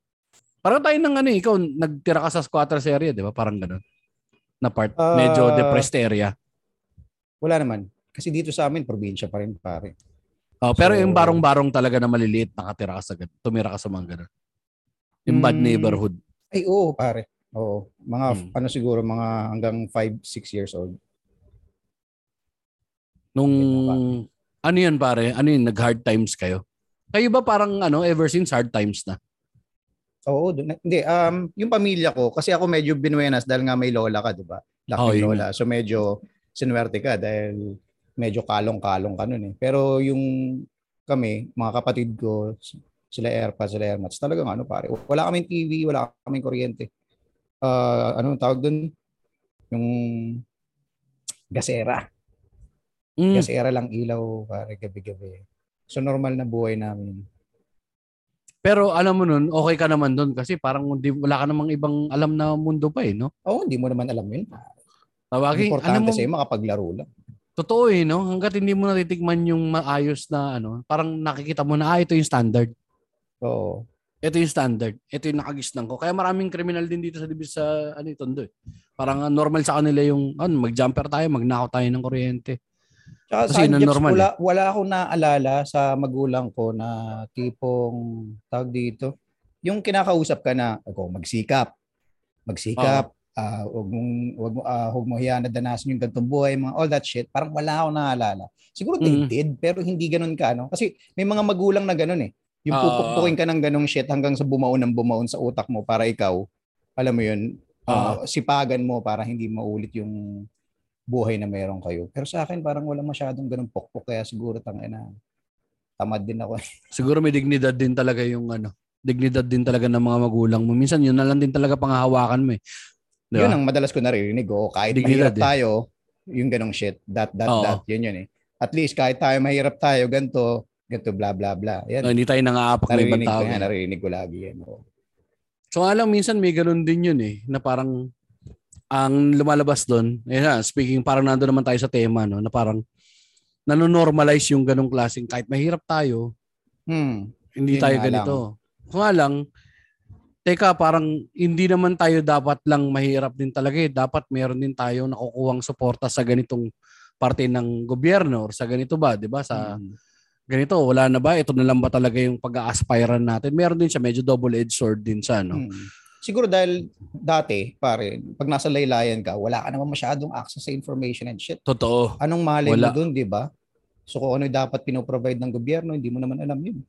parang tayo ng ano eh, ikaw nagtira ka sa squatters area, 'di ba? Parang ganun. Na part medyo Ah. depressed area. Wala naman. Kasi dito sa amin, probinsya pa rin, pare. Oh, pero So- yung barong-barong talaga na maliliit, nakatira ka sa gan- tumira ka sa mga ganun. Yung bad Mm. neighborhood. Ay, oo, pare. Oo. Mga, Mm. ano siguro, mga hanggang 5, 6 years old. Nung Ganun ano yan pare? Ano yun? Nag-hard times kayo? Kayo ba parang ano, ever since hard times na? Oo, dun, hindi. Um, yung pamilya ko, kasi ako medyo binuenas dahil nga may lola ka, di ba? Laking Oh, yun lola. So medyo sinuwerte ka dahil medyo kalong-kalong ka nun eh. Pero yung kami, mga kapatid ko, sila Airpa, sila Airmats, talagang ano pare, wala kaming TV, wala kaming kuryente. Ah, ano tawag dun? Yung gasera. Mm. Gasera lang ilaw pare gabi-gabi. So normal na buhay namin. Pero alam mo nun, okay ka naman doon kasi parang hindi, wala ka namang ibang alam na mundo pa eh, no? Oo, hindi mo naman alam yun. Tawagin, Importante ano mo, sa'yo makapaglaro lang. Totoo eh, no? Hanggat hindi mo natitikman yung maayos na ano, parang nakikita mo na, ah, ito yung standard. Oo. Ito yung standard. Ito yung nakagisnan ko. Kaya maraming criminal din dito sa dibis sa ano ito eh. Parang ah, normal sa kanila yung ano, mag-jumper tayo, magnakaw tayo ng kuryente. Tsaka Kasi sa normal eh. wala, wala akong naalala sa magulang ko na tipong, tawag dito, yung kinakausap ka na, ako, magsikap. Magsikap. Ah wag mong wag mo uh, wag mo hiyan na danasin yung gantong buhay, mga all that shit. Parang wala akong naalala. Siguro they Mhm. did, pero hindi ganun ka, no? Kasi may mga magulang na ganun eh. Yung Oo. pupukpukin ka ng ganong shit hanggang sa bumaon ng bumaon sa utak mo para ikaw, alam mo yun, ah, sipagan mo para hindi maulit yung buhay na meron kayo. Pero sa akin, parang wala masyadong ganong pukpok. Kaya siguro tangina, tamad din ako. Siguro may dignidad din talaga yung ano. Dignidad din talaga ng mga magulang mo. Minsan yun na lang din talaga panghahawakan mo eh. Di Yun ang madalas ko naririnig. Oh, kahit Dignidad mahirap eh. tayo, yung ganong shit, that, that, Oo. that, yun yun eh. At least kahit tayo mahirap tayo, ganto, ganto, bla, bla, bla. Yan, Ah, hindi tayo nangaapak ng ibang naririnig tao. ko yan, eh. naririnig ko lagi yan. Oh. So nga lang, minsan may ganun din yun eh. Na parang ang lumalabas doon, eh na, speaking, parang nando naman tayo sa tema, no, na parang nanonormalize yung ganong klaseng kahit mahirap tayo, Hmm. hindi Yun tayo nga ganito. Kung nga lang, teka, parang hindi naman tayo dapat lang mahirap din talaga eh. Dapat meron din tayo nakukuhang suporta sa ganitong parte ng gobyerno or sa ganito ba, 'di ba? Sa Hmm. ganito, wala na ba? Ito na lang ba talaga yung pag-aaspiran natin? Meron din siya, medyo double-edged sword din siya, no? Hmm. Siguro dahil dati, pare, pag nasa laylayan ka, wala ka naman masyadong access sa information and shit. Totoo. Anong malay Wala. mo dun, di ba? So kung ano dapat pinoprovide ng gobyerno, hindi mo naman alam yun.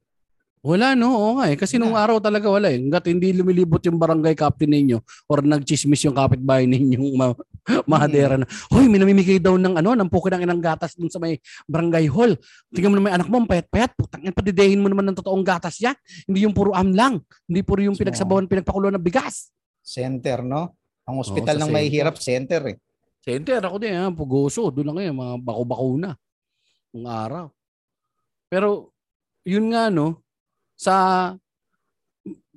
Wala, no? Oo nga eh. Kasi nung araw talaga wala eh. Hanggat hindi lumilibot yung barangay captain ninyo or nagchismis yung kapitbahay ninyong ma- mahadera na, Hoy, may namimigay daw ng ano, ng puki ng inang gatas dun sa may barangay hall. Tingnan mo naman yung anak mo, ang payat-payat. Putang ina, padidehin mo naman ng totoong gatas yan. Hindi yung puro amlang. Hindi puro yung pinagsabawan, pinagpakulo ng bigas. Center, no? Ang hospital sa ng center. mahihirap, center eh. Center ako din, ha? Pugoso. Doon lang ngayon, mga bako-bako na. Nung araw. Pero, yun nga, no? Sa,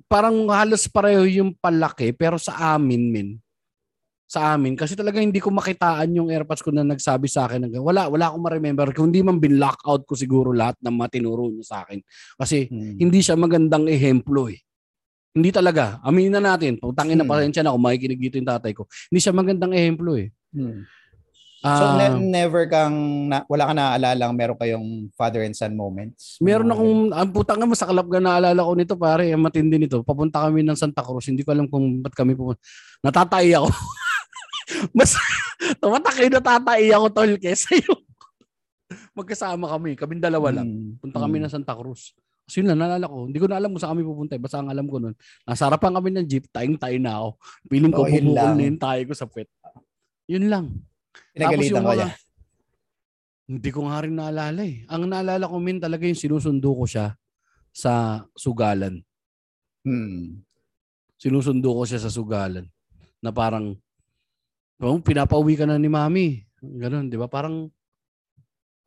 parang halos pareho yung palaki, pero sa amin, min. Sa amin. Kasi talaga hindi ko makitaan yung airpods ko na nagsabi sa akin. ng- Wala, wala akong ma-remember. Kung hindi man bin-lockout ko siguro lahat ng mga tinuro niya sa akin. Kasi, Hmm. hindi siya magandang ehemplo eh. Hindi talaga. Aminin na natin. Putangin na Hmm. pasensya na kung makikinig dito yung tatay ko. Hindi siya magandang ehemplo eh. Hmm. So Ah, ne- never kang, na, wala ka naaalala meron kayong father and son moments? Meron Mga akong, ang putang nga masakalap ka naalala ko nito pare, ang matindi nito. Papunta kami ng Santa Cruz, hindi ko alam kung ba't kami pumunta. Natatay ako. Mas, tumatakay natatay ako tol kesa yung magkasama kami, kaming dalawa lang. Hmm. Punta kami Hmm. ng Santa Cruz. Kasi yun lang, naalala ko. Hindi ko na alam kung saan kami pupunta. eh. Basta ang alam ko nun, nasa harapan kami ng jeep, taing-tayo na ako. Piling ko Oh, lang. na yung tayo ko sa puwet. Yun lang. Pinagalitan ka niya. Hindi ko nga rin naalala eh. Ang naalala ko min talaga yung sinusundo ko siya sa sugalan. Hmm. Sinusundo ko siya sa sugalan. Na parang, oh, pinapauwi ka na ni mami. Ganon, di ba? Parang,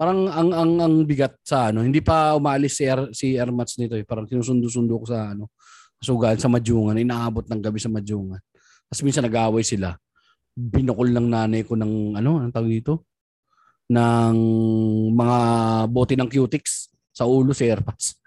parang ang, ang, ang bigat sa ano. Hindi pa umalis si, Air, si Airmats nito eh. Parang sinusundo-sundo ko sa ano, sugalan, sa Madyungan. Inaabot ng gabi sa Madyungan. Tapos minsan nag-aaway sila. Binukol ng nanay ko ng, ano, ang tawag dito? ng mga bote ng cutics sa ulo si Airpods.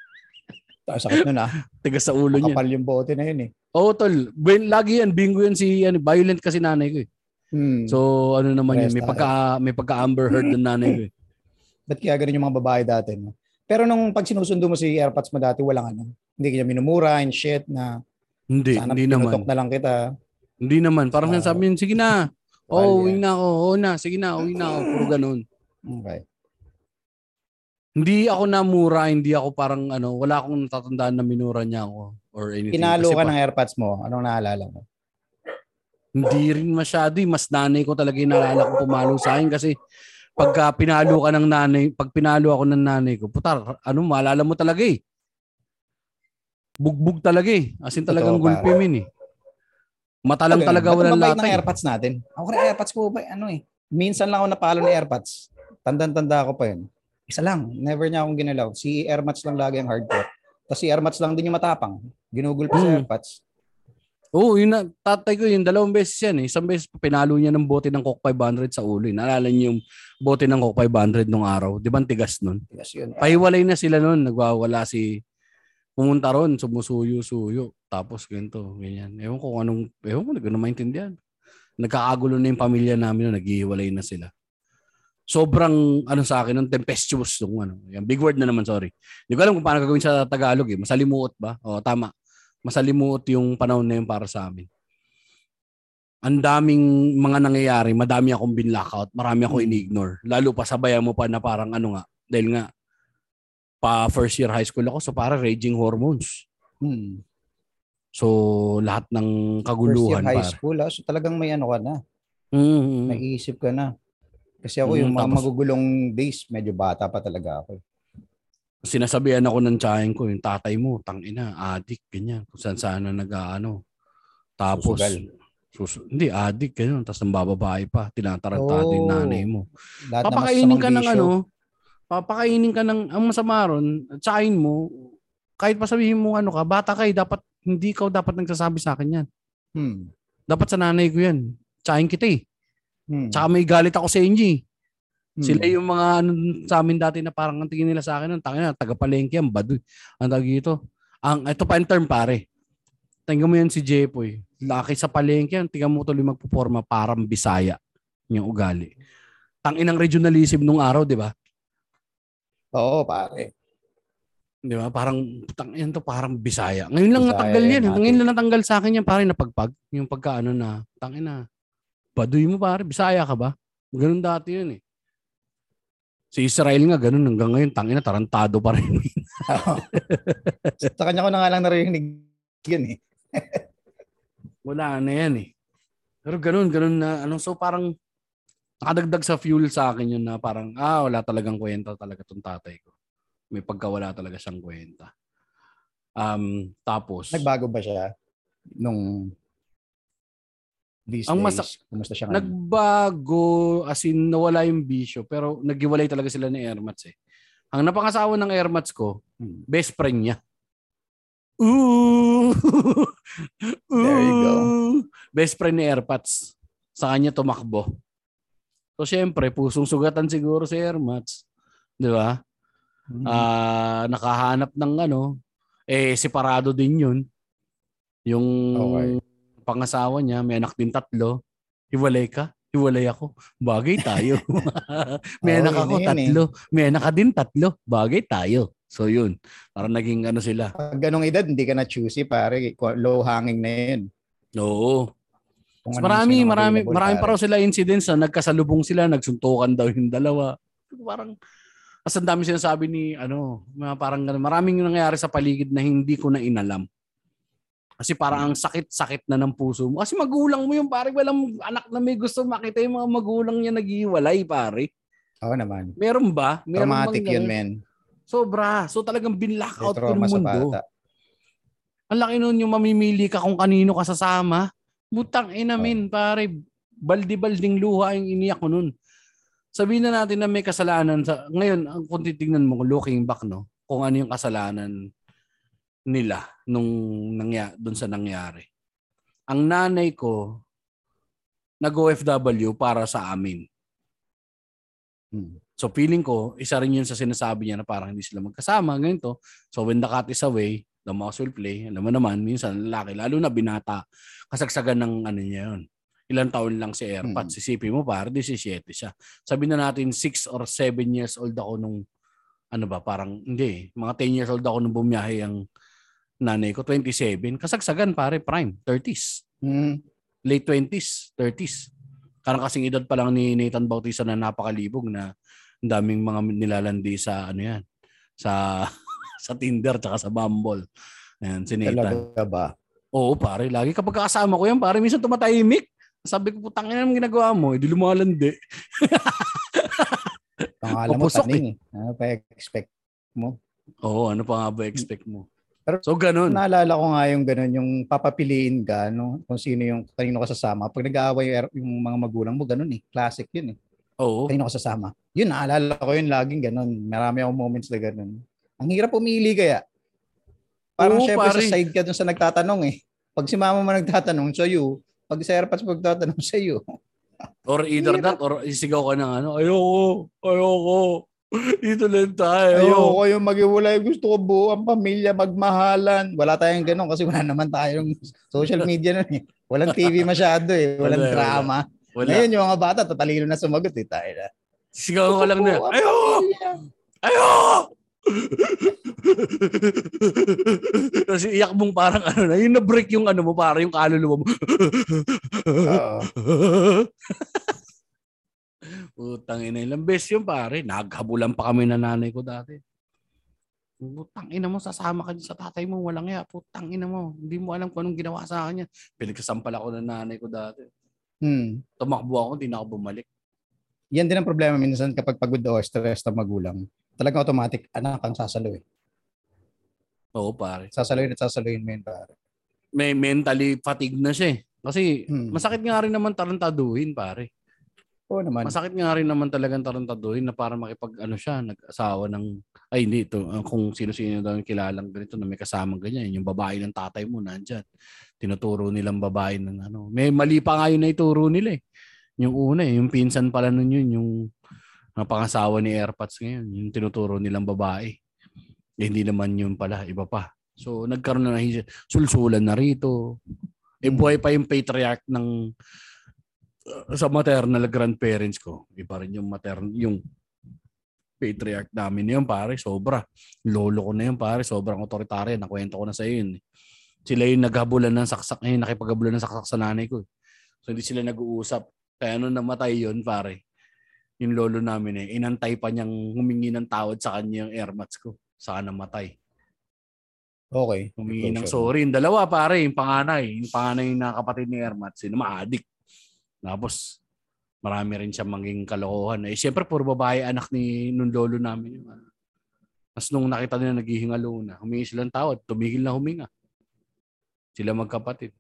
Sakit nun ah. Tigas sa ulo niya. Kapal yung bote na yun eh. Oo, tol. Ben, lagi yan. Bingo yan si, ano, violent kasi nanay ko eh. Hmm. So, ano naman yun, may Rest pagka, may pagka Amber Heard ng nanay ko eh. Ba't kaya ganun yung mga babae dati? No? Pero nung pag sinusundo mo si AirPods mo dati, walang ano. Hindi kanya minumura and shit na Hindi, sana hindi naman. na lang kita. Hindi naman. Parang Ah. sabi yun, sige na. Bali, Oh, uwi na ako. Oo na, sige na, uwi na ako. Puro ganun. Okay. Hindi ako namura, hindi ako parang ano, wala akong natatandaan na minura niya ako or anything. Pinalo Kasi ka pa- ng AirPods mo, anong naalala mo? Hindi rin masyado. eh. Mas nanay ko talaga yung naalala ko pumalo sa akin kasi pagka pinalo ka ng nanay, pag pinalo ako ng nanay ko, putar, ano, maalala mo talaga eh. Bugbog talaga eh. As in talagang Totoo, gulpi pare. min eh. Mata lang Ganun. talaga walang ang babait ng latay. AirPods natin. Ako rin AirPods ko ba, ano eh. Minsan lang ako napalo ng AirPods. Tandang-tanda ko pa yun. Isa lang. Never niya akong ginalaw. Si AirMats lang lagi ang hardcore. Tapos si AirMats lang din yung matapang. Ginugol pa sa Hmm. AirPods. Oo, yun na, tatay ko yun, dalawang beses yan eh. Isang beses pa pinalo niya ng bote ng Coke 500 sa ulo. eh. Naalala niyo yung bote ng Coke 500 nung araw. Di ba tigas nun? Yes, yun. Pahiwalay na sila nun. Nagwawala si pumunta ron, sumusuyo-suyo. Tapos ganito, ganyan. Ewan ko kung anong, ewan ko, hindi ko na maintindihan. Nagkakagulo na yung pamilya namin nun, naghihiwalay na sila. Sobrang, ano sa akin, nun, tempestuous. Yung, ano, yung big word na naman, sorry. Hindi ko alam kung paano gagawin sa Tagalog eh. Masalimuot ba? O, tama. masalimuot yung panahon na yun para sa amin. Ang daming mga nangyayari, madami akong binlockout, marami akong Hmm. in-ignore. Lalo pa sabayan mo pa na parang ano nga, dahil nga, pa first year high school ako, so para raging hormones. Hmm. So, lahat ng First year kaguluhan high pare. school, ah. so talagang may ano ka na. Mm, May isip ka na. Kasi ako Mm, yung mga tapos- magugulong days, medyo bata pa talaga ako. Sinasabihan ako ng tsahin ko, yung tatay mo, tangina, adik, ganyan. Kung saan saan na nag-ano. Tapos, Susugal. sus- hindi, adik, ganyan. Tapos nang bababae pa, tinatarantado yung Oh. nanay mo. Papakainin ka ng ano, papakainin ka ng, ang masama ron, tsahin mo, kahit pa sabihin mo ano ka, bata ka eh, dapat, hindi ka dapat nagsasabi sa akin yan. Hmm. Dapat sa nanay ko yan. Tsahin kita eh. Hmm. Tsaka may galit ako sa inyo eh. Hmm. Sila yung mga ano sa amin dati na parang ang tingin nila sa akin, ang tangina, taga-palengke, ang baduy. Ang tawag dito. Ang, ito pa yung term pare. Tingnan mo yan si Jepoy. Laki sa palengke, yan, tingnan mo tuloy magpuporma parang Bisaya yung ugali. Tanginang regionalism nung araw, di ba? Oo, pare. Di ba? Parang, tangin to parang Bisaya. Ngayon lang Bisaya natanggal yan yan. natin. Ngayon lang natanggal sa akin yan, pare, napagpag. Yung pagkaano na, tangina. Baduy mo, pare. Bisaya ka ba? Ganun dati yun eh. Si Israel nga, ganun hanggang ngayon, tangina, tarantado pa rin. Sa kanya ko na nga lang narinig yun eh. Wala na yan eh. Pero ganun, ganun na, ano, so parang, nakadagdag sa fuel sa akin yun na parang, ah, wala talagang kwenta talaga tong tatay ko. May pagkawala talaga siyang kwenta. Um, tapos, Nagbago ba siya nung these Ang days? masa- Kumusta siya ngayon? Nagbago, as in, nawala yung bisyo, pero naghiwalay talaga sila ni Ermats eh. Ang napangasawa ng Ermats ko, Hmm. best friend niya. Ooh! There you go. Ooh! Best friend ni Erpats. Sa kanya tumakbo. So, syempre, pusong sugatan siguro si Ermats. Di ba? Hmm. Ah, nakahanap ng ano, eh, separado din yun. Yung Okay. pangasawa niya, may anak din tatlo. Hiwalay ka? Hiwalay ako. Bagay tayo. may Oo, anak ako, yun eh. tatlo. May anak ka din, tatlo. Bagay tayo. So yun, parang naging ano sila. Pag ganong edad, hindi ka na choosy, pare. Low hanging na yun. Oo. Kung Mas ano marami, marami, marami pare. pa raw sila incidents na nagkasalubong sila, nagsuntukan daw yung dalawa. Parang, as ang dami sinasabi ni, ano, mga parang ganun. Maraming nangyayari sa paligid na hindi ko na inalam. Kasi parang ang sakit-sakit na ng puso mo. Kasi magulang mo yung pare, walang anak na may gusto makita yung mga magulang niya naghiwalay, pare. Oo naman. Meron ba? Meron Traumatic yun, men. Sobra. So talagang binlockout ko ng mundo. Ang laki nun yung mamimili ka kung kanino ka sasama. Butang ina Oh. pare. Baldi-balding luha yung iniyak ko nun. Sabihin na natin na may kasalanan sa ngayon, ang kung titingnan mo looking back no, kung ano yung kasalanan nila nung nangya doon sa nangyari. Ang nanay ko nag-OFW para sa amin. Hmm. So feeling ko, isa rin yun sa sinasabi niya na parang hindi sila magkasama, ganito. So when the cat is away, the mouse will play. Alam mo naman, minsan lalaki, lalo na binata, kasagsagan ng ano niya yun. Ilang taon lang si Airpat. Mm. Sisipin mo, para 17 siya. Sabi na natin, 6 or 7 years old ako nung, ano ba, parang, hindi, mga 10 years old ako nung bumiyahe ang nanay ko, 27. Kasagsagan, pare, prime, 30s Hmm. late 20s, 30s. Karang kasing edad pa lang ni Nathan Bautista na napakalibog na ang daming mga nilalandi sa ano yan, sa sa Tinder tsaka sa Bumble. Ayan, si Nathan. Talaga ba? Oo, pare. Lagi kapag kasama ko yan, pare, minsan tumatahimik. Sabi ko, putang ina naman ginagawa mo. Hindi lumalandi. Pangalan mo taning eh. Ano pa expect mo? Oo, ano pa nga ba expect mo? Pero- so, ganun. Naalala ko nga yung ganun, yung papapiliin ka, no? kung sino yung kanino ka sasama. Pag nag-aaway yung, er- mga magulang mo, ganun eh. Classic yun eh. Oo. Kanino ka sasama. Yun, naalala ko yun laging ganun. Marami akong moments na ganun. Ang hirap umili kaya. Parang Oo, syempre pare. sa side ka dun sa nagtatanong eh. Pag si mama mo nagtatanong, sa you. Pag si Airpods magtatanong sa iyo. Or either that, or isigaw ka ng ano, ayoko, ayoko. Dito lang tayo. Ayoko yung mag-iwalay. Gusto ko buo ang pamilya, magmahalan. Wala tayong ganun kasi wala naman tayong social media nun eh. Walang TV masyado eh. Walang Wala, drama. Wala. Ngayon yung mga bata, tatalino na sumagot eh. Tayo na. Sigaw ka lang na, ayoko, ayoko. Tapos iyak mong parang ano na, yung na-break yung ano mo, parang yung kaluluwa mo. Utang ina, ilang beses yun pare. Naghabulan pa kami na nanay ko dati. Putang ina mo, sasama ka sa tatay mo, walang ya. Putang ina mo, hindi mo alam kung anong ginawa sa akin yan. Pinagsasampal ako ng nanay ko dati. Hmm. Tumakbo ako, hindi na ako bumalik. Yan din ang problema minsan kapag pagod o stress na magulang. Talagang automatic, anak ang sasaluhin. Oo pare. Sasaluhin at sasaluhin mo yun, pare. May mentally fatigue na siya eh. Kasi Hmm. masakit nga rin naman tarantaduhin pare. Oo naman. Masakit nga rin naman talagang tarantaduhin na para makipag ano siya, nag-asawa ng, ay hindi ito, ah, kung sino-sino daw yung kilalang ganito na may kasamang ganyan, yung babae ng tatay mo nandyan. Tinuturo nilang babae ng ano. May mali pa nga yun na ituro nila eh. Yung una eh, yung pinsan pala nun yun, yung uh, pangasawa ni Airpods ngayon, yung tinuturo nilang babae. Eh, hindi naman yun pala, iba pa. So nagkaroon na ng sulsulan na rito. Eh buhay pa yung patriarch ng uh, sa maternal grandparents ko. Iba rin yung maternal, yung patriarch namin yun, pare, sobra. Lolo ko na yun, pare, sobrang otoritarya. Nakwento ko na sa iyo yun. eh. Sila yung naghabulan ng saksak, eh, nakipaghabulan ng saksak sa nanay ko. eh. So hindi sila nag-uusap. Kaya nung namatay yun, pare, yung lolo namin eh, inantay pa niyang humingi ng tawad sa kanya yung airmats ko. Saka namatay. Okay. Humingi ng sorry. Yung dalawa, pare, yung panganay. Yung panganay na kapatid ni Airmats, yun, ma-addict. Tapos, marami rin siya maging kalokohan. Eh, siyempre, puro babae anak ni nung lolo namin. Yun. Tapos nung nakita nila naghihingalo na, humingi silang tawad, tumigil na huminga. Sila magkapatid.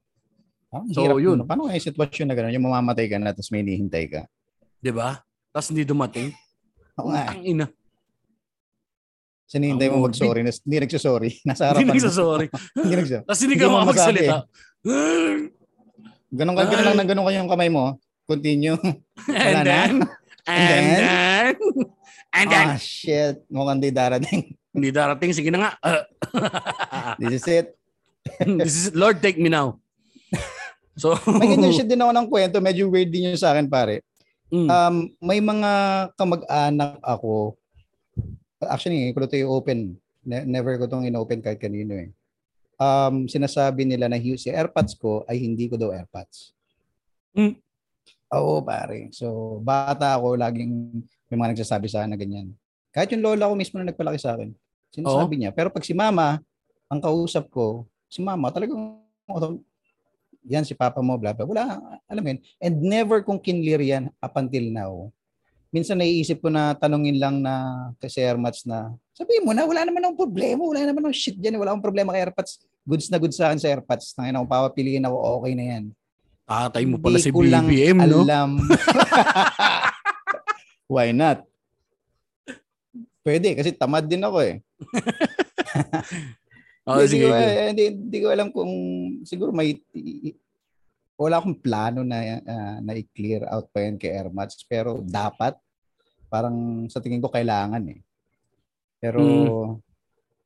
Ah, So, yun. nun. Paano yung sitwasyon na gano'n? Yung mamamatay ka na tapos may hinihintay ka. Di ba? Tapos hindi dumating. Oo nga. eh. Ang ina. Sinihintay mo mag-sorry. nas- Hindi nagsasorry. Nasa Hindi harapan. nagsasorry. Hindi nagsasorry. Tapos hindi Hindi ka makapagsalita. Ganun ka, ganun lang, nang ganun kayo yung kamay mo. Continue. and Wala na? then, and then? then, and then, Ah, shit. Mukhang di darating. hindi darating. Sige na nga. This is it. This is Lord take me now. So, May ganyan shit din ako ng kwento. Medyo weird din yun sa akin, pare. Mm. Um, may mga kamag-anak ako. Actually, ko ito open. Ne- never ko itong in-open kahit kanino eh. Um, sinasabi nila na hu- si AirPods ko ay hindi ko daw AirPods. Mm. Oo, pare. So, bata ako, laging may mga nagsasabi sa akin na ganyan. Kahit yung lola ko mismo na nagpalaki sa akin. Sinasabi niya. Pero pag si mama, ang kausap ko, si mama talagang yan si papa mo, bla bla. Wala, alam mo yun. And never kong kinlear yan up until now. Minsan naiisip ko na tanungin lang na kasi Airmats na, sabihin mo na, wala naman akong problema, wala naman akong shit dyan, wala akong problema kay AirPods. Goods na goods sa akin sa AirPods. Tangin ako, papapiliin ako, okay na yan. Tatay mo pala Hindi si BBM, no? alam. Why not? Pwede, kasi tamad din ako eh. Oh, hindi, sige. ko, sige. eh, hindi, hindi ko alam kung siguro may wala akong plano na ah, na i-clear out pa yan kay Airmats pero dapat parang sa tingin ko kailangan eh. Pero Mm.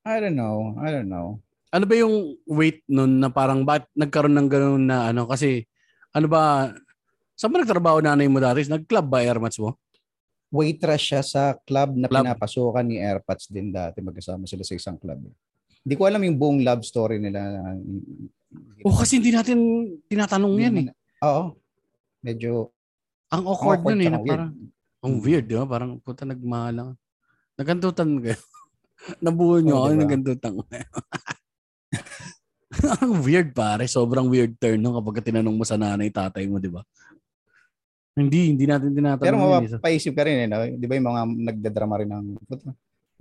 I don't know, I don't know. Ano ba yung weight nun na parang ba't nagkaroon ng gano'n na ano? Kasi ano ba, saan ba nagtrabaho nanay mo dati? Nag-club ba airmats mo? Waitress siya sa club na Club. pinapasukan ni Airpods din dati magkasama sila sa isang club. Hindi ko alam yung buong love story nila. Oh, kasi hindi natin tinatanong yan eh. Oo. Medyo Ang awkward awkward nun eh. Na weird. parang, ang weird, di ba? Parang, puta, nagmahalang. Nagantutan kayo. Nabuo nyo Oo, ako, diba? nagantutan ko. ang weird pare. Sobrang weird turn nung kapag tinanong mo sa nanay, tatay mo, di ba? Hindi, hindi natin tinatanong Pero eh. mapapaisip ka rin eh, no? di ba yung mga nagdadrama rin ng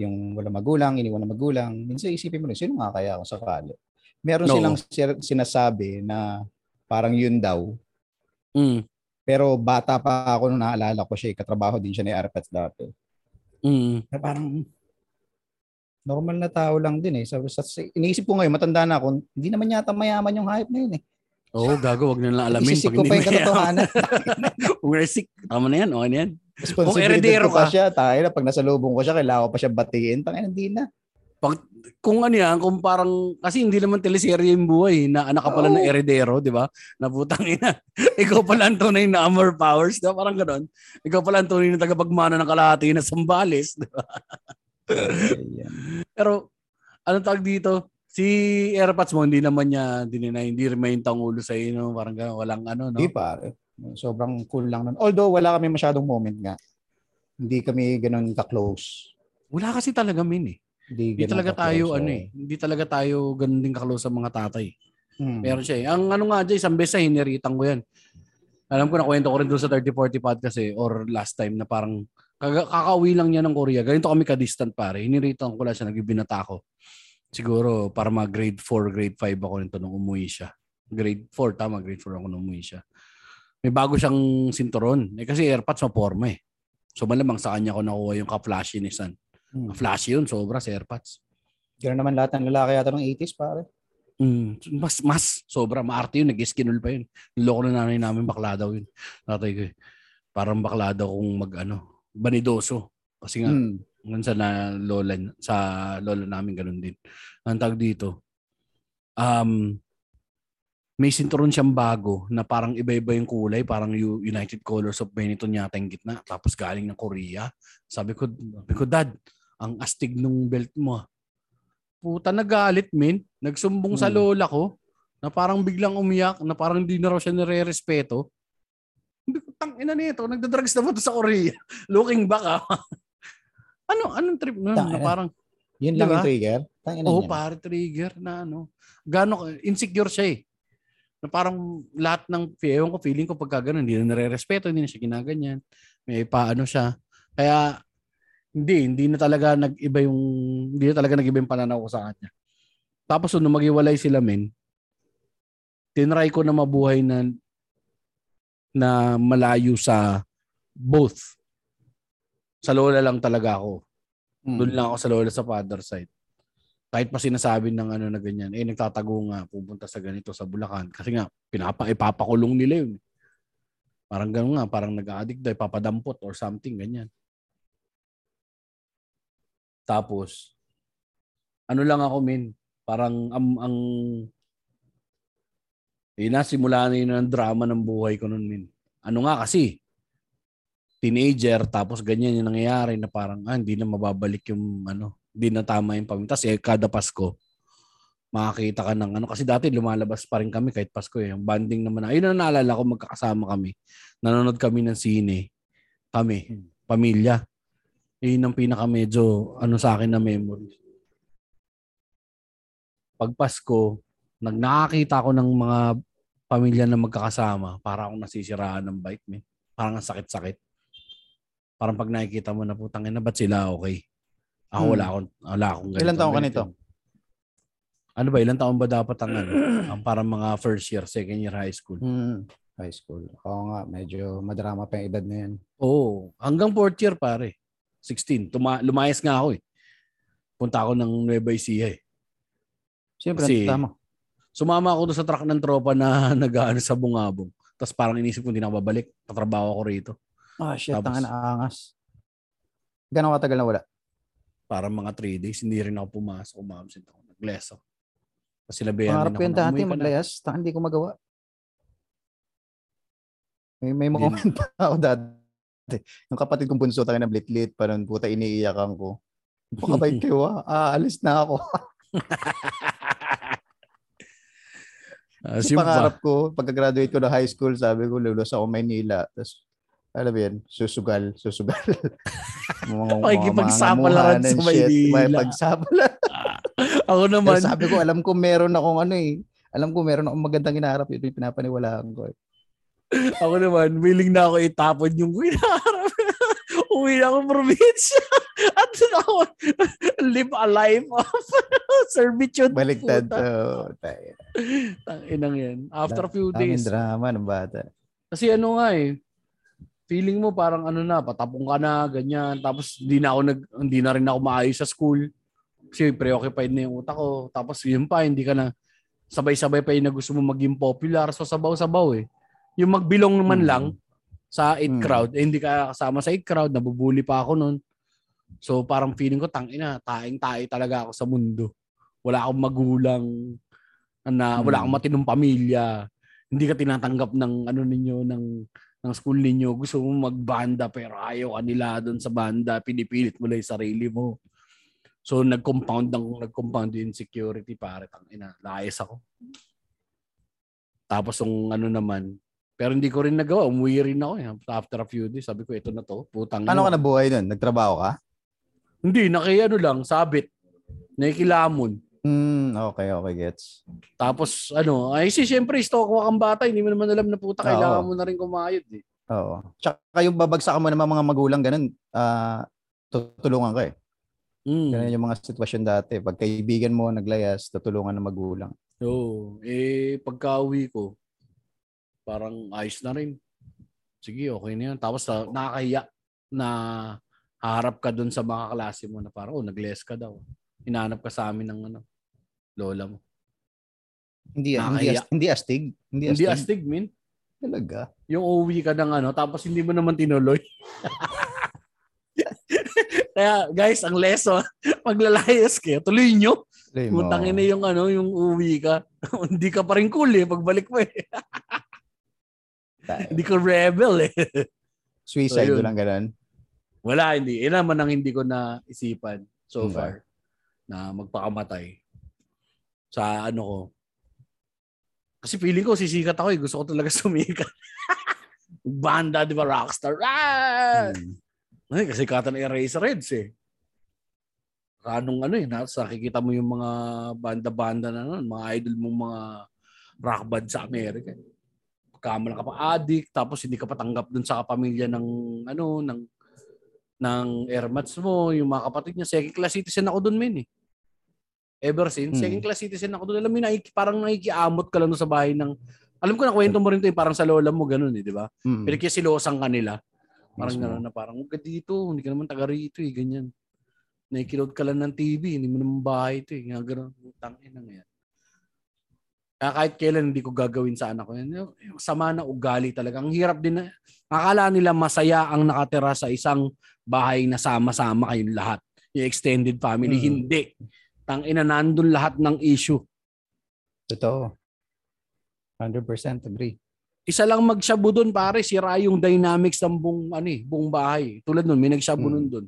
yung wala magulang, iniwan na magulang. Minsan isipin mo rin, sino nga kaya ako sakali? Meron No. silang sinasabi na parang yun daw. Mm, Pero bata pa ako nung naalala ko siya, eh, katrabaho din siya ni Arpats dati. mm. Na parang normal na tao lang din eh. Sa, sa- iniisip ko ngayon, matanda na ako, hindi naman yata mayaman yung hype na yun eh. Oo, gago, wag na lang alamin. Isisik ko pa yung katotohanan. Kung resik, tama na yan, okay na yan. Responsibility eredero ko pa ka. siya. Tayo na, pag nasa lubong ko siya, kailangan ko pa siya batiin. Tangina, hindi na. Kung ano yan, kung parang, kasi hindi naman teleserye yung buhay, na anak ka pala Oo. ng eredero, di ba? Na putang ina. Ikaw pala ang tunay na Amor Powers, di ba? Parang ganon. Ikaw pala ang tunay na tagapagmana ng kalahati na Sambales, di ba? Pero, ano tawag dito? Si AirPods mo, hindi naman niya dininay, hindi remain ulo sa iyo, no? parang gano'n, walang ano, no? Hindi pare. Sobrang cool lang nun. Although wala kami masyadong moment nga. Hindi kami ganun ka-close. Wala kasi talaga, min eh. Hindi, Hindi talaga ka-close, tayo, so, ano eh. Hindi talaga tayo ganun din kaklose sa mga tatay. hmm. Meron siya eh. Ang ano nga dyan, isang beses hiniritan ko yan. Alam ko na kwento ko rin doon sa 3040 podcast eh, or last time na parang kakauwi lang niya ng Korea. Ganito kami ka-distant pare. Hiniritan ko lang siya, nagbibinata ako. Siguro para mga grade 4, grade 5 ako nito nung umuwi siya. Grade 4, tama, grade 4 ako nung umuwi siya. May bago siyang sinturon. Eh kasi AirPods maporma eh. So malamang sa kanya ko nakuha yung ka-flashy ni San. Hmm. Flashy yun, sobra sa AirPods. Ganun naman lahat ng lalaki yata ng 80s pare. Mm, mas, mas, sobra. Maarte yun. Nag-skinul pa yun. Niloko na nanay namin bakla daw yun. Tatay ko eh. Parang bakla daw kung mag ano, banidoso. Kasi nga, Hmm. Ngun sa na lola sa lola namin ganun din. Ang tawag dito. Um may sinturon siyang bago na parang iba-iba yung kulay, parang United Colors of Benetton yata yung gitna, tapos galing ng Korea. Sabi ko, sabi ko, Dad, ang astig nung belt mo. ah." Puta, nagalit, min. Nagsumbong sa Hmm. lola ko na parang biglang umiyak, na parang di na raw siya nire-respeto. Hindi ko, tang ina nito, nagdadrugs na ba to sa Korea? Looking back, ah. ano, anong trip nun? Na parang, Yun lang Diba? yung trigger. Tangina oh, pare trigger na ano. Gano, insecure siya eh. Na parang lahat ng, ewan ko, feeling ko pagka ganun, hindi na nare-respeto, hindi na siya ginaganyan. May paano siya. Kaya, hindi, hindi na talaga nag-iba yung, hindi na talaga nag-iba yung pananaw ko sa kanya. Tapos nung maghiwalay sila, men, tinry ko na mabuhay na na malayo sa both. Sa lola lang talaga ako. Hmm. Doon lang ako sa lola sa father side. Kahit pa sinasabi ng ano na ganyan, eh nagtatago nga, pupunta sa ganito sa Bulacan. Kasi nga, pinapa, ipapakulong nila yun. Parang gano'n nga, parang nag-addict daw, ipapadampot or something, ganyan. Tapos, ano lang ako, min, parang ang, ang eh, nasimula na yun ang drama ng buhay ko nun, min. Ano nga kasi, teenager, tapos ganyan yung nangyayari na parang, ah, hindi na mababalik yung, ano, hindi na tama yung pamilya. Tapos eh, kada Pasko, makakita ka ng ano. Kasi dati lumalabas pa rin kami kahit Pasko eh. Yung banding naman. Ayun na naalala ko, magkakasama kami. Nanonood kami ng sine. Kami, pamilya. Yun ang pinaka medyo ano sa akin na memory. Pag Pasko, nag nakakita ako ng mga pamilya na magkakasama, para akong nasisiraan ng bike, me. Parang ang sakit-sakit. Parang pag nakikita mo na putang ina, ba't sila okay? Ako Hmm. wala akong, wala akong ganito. Ilan taon ka nito? Ano ba, ilan taon ba dapat ang ano? ang parang mga first year, second year high school? Hmm. High school. Oo nga, medyo madrama pa yung edad na yan. Oo, hanggang fourth year pare. 16. Tuma- lumayas nga ako eh. Punta ako ng Nueva Ecija eh. Siyempre, Kasi- tama. Sumama ako doon sa truck ng tropa na nag sa bungabong. Tapos parang inisip ko hindi na babalik. Tatrabaho ako rito. Ah, shit, Tapos- tanga na angas. Gano'ng katagal na wala? Parang mga 3 days. Hindi rin ako pumasok. Umabsent ako. Nag-less ako. Tapos sinabihan Pangarap din ko ako yun na dati, na. maglayas. Tanga, hindi ko magawa. May, may moment pa ako dati. Yung kapatid kong bunso, tanga na blit-lit, parang puta iniiyakan ko. Pakabait kayo ah. Aalis na ako. Kasi simpa. pangarap ko, pagka-graduate ko ng high school, sabi ko, lulus ako Maynila. Tapos, alam mo yan, susugal, susugal. mga, Pakikipagsapalaran sa Maynila. May pagsapalaran. ako naman. Pero sabi ko, alam ko meron akong ano eh. Alam ko meron akong magandang hinaharap. Yun yung pinapaniwalaan ko. eh. Ako naman, willing na ako itapon yung hinaharap. Uwi na ako probinsya. At doon ako live a life of servitude. Baliktad. Puta. Oh. Tanginang yan. After a few days. drama ng bata. Kasi ano nga eh, feeling mo parang ano na, patapong ka na, ganyan. Tapos hindi na ako nag, hindi na rin ako maayos sa school. Kasi preoccupied na yung utak ko. Tapos yun pa, hindi ka na, sabay-sabay pa yung na gusto mo maging popular. So sabaw-sabaw eh. Yung magbilong naman Hmm. lang sa 8 Hmm. crowd, eh, hindi ka kasama sa 8 crowd, nabubuli pa ako noon. So parang feeling ko, tangina, taing-tae talaga ako sa mundo. Wala akong magulang, na wala akong matinong pamilya. Hindi ka tinatanggap ng ano ninyo ng ng school ninyo. Gusto mo magbanda pero ayaw ka nila doon sa banda. Pinipilit mo lang yung sarili mo. So nag-compound ng nag-compound yung insecurity pare tang ina. Layas ako. Tapos yung ano naman, pero hindi ko rin nagawa. Umuwi rin ako eh. After a few days, sabi ko, ito na to. Putang Paano ka ina. nabuhay nun? Nagtrabaho ka? Hindi, naki ano lang, sabit. Nakikilamon. Hmm, okay, okay, gets. Tapos ano, ay si syempre, stalk mo kang bata, hindi mo naman alam na puta, kailangan Oo. mo na rin kumayod eh. Oo. Tsaka yung babagsakan mo naman mga magulang, ganun, ah, tutulungan ka eh. Mm. Ganun yung mga sitwasyon dati. Pag kaibigan mo naglayas, tutulungan ng magulang. Oo. Eh, pagka-uwi ko, parang ayos na rin. Sige, okay na yan. Tapos uh, nakakahiya na harap ka dun sa mga klase mo na parang, oh, nag-less ka daw. Hinanap ka sa amin ng ano, lola mo. Hindi, hindi, Nakakahiya. as- hindi astig. Hindi, Hindi astig. astig, min. Talaga. Yung uwi ka ng ano, tapos hindi mo naman tinuloy. Kaya guys, ang lesson, maglalayas kayo, tuloy nyo. Tuloy mo. Mutangin na yung ano, yung uwi ka. hindi ka pa rin cool eh, pagbalik mo eh. Hindi ko rebel eh. Suicide, So, walang ganun. Wala, hindi. Yan naman ang hindi ko na isipan so Okay. far na magpakamatay. Sa ano ko. Kasi feeling ko sisikat ako eh. Gusto ko talaga sumikat. Banda, di ba? Rockstar. Ah! Hmm. Ay, kasi kata ng Eraserheads eh. Anong ano eh, nas, nakikita mo yung mga banda-banda na nun, mga idol mong mga rock band sa Amerika. Kamala ka pa addict, tapos hindi ka patanggap dun sa kapamilya ng ano, ng ng airmats mo, yung mga kapatid niya. Second class citizen ako dun, men eh. Ever since, Hmm. second class citizen ako dun. Alam mo, yun, naiki- parang nakikiamot ka lang sa bahay ng... Alam ko na kwento mo rin to eh, parang sa lola mo, ganun eh, di ba? Hmm. Pinagkisilosan ka nila. Parang gano'n na parang, huwag ka dito, hindi ka naman taga rito eh, ganyan. Nakikiload ka lang ng TV, hindi mo naman bahay ito eh. Nga gano'n, tangin na yan. Kaya kahit kailan hindi ko gagawin sa anak ko yan. Yung sama na ugali talaga. Ang hirap din na, akala nila masaya ang nakatira sa isang bahay na sama-sama kayong lahat. Yung extended family, Mm. hindi. Tangina, nandun lahat ng issue. Totoo. 100% agree. isa lang magshabu doon pare, sira yung dynamics ng buong ano eh, buong bahay. Tulad nun, may nagshabu Hmm. nun doon.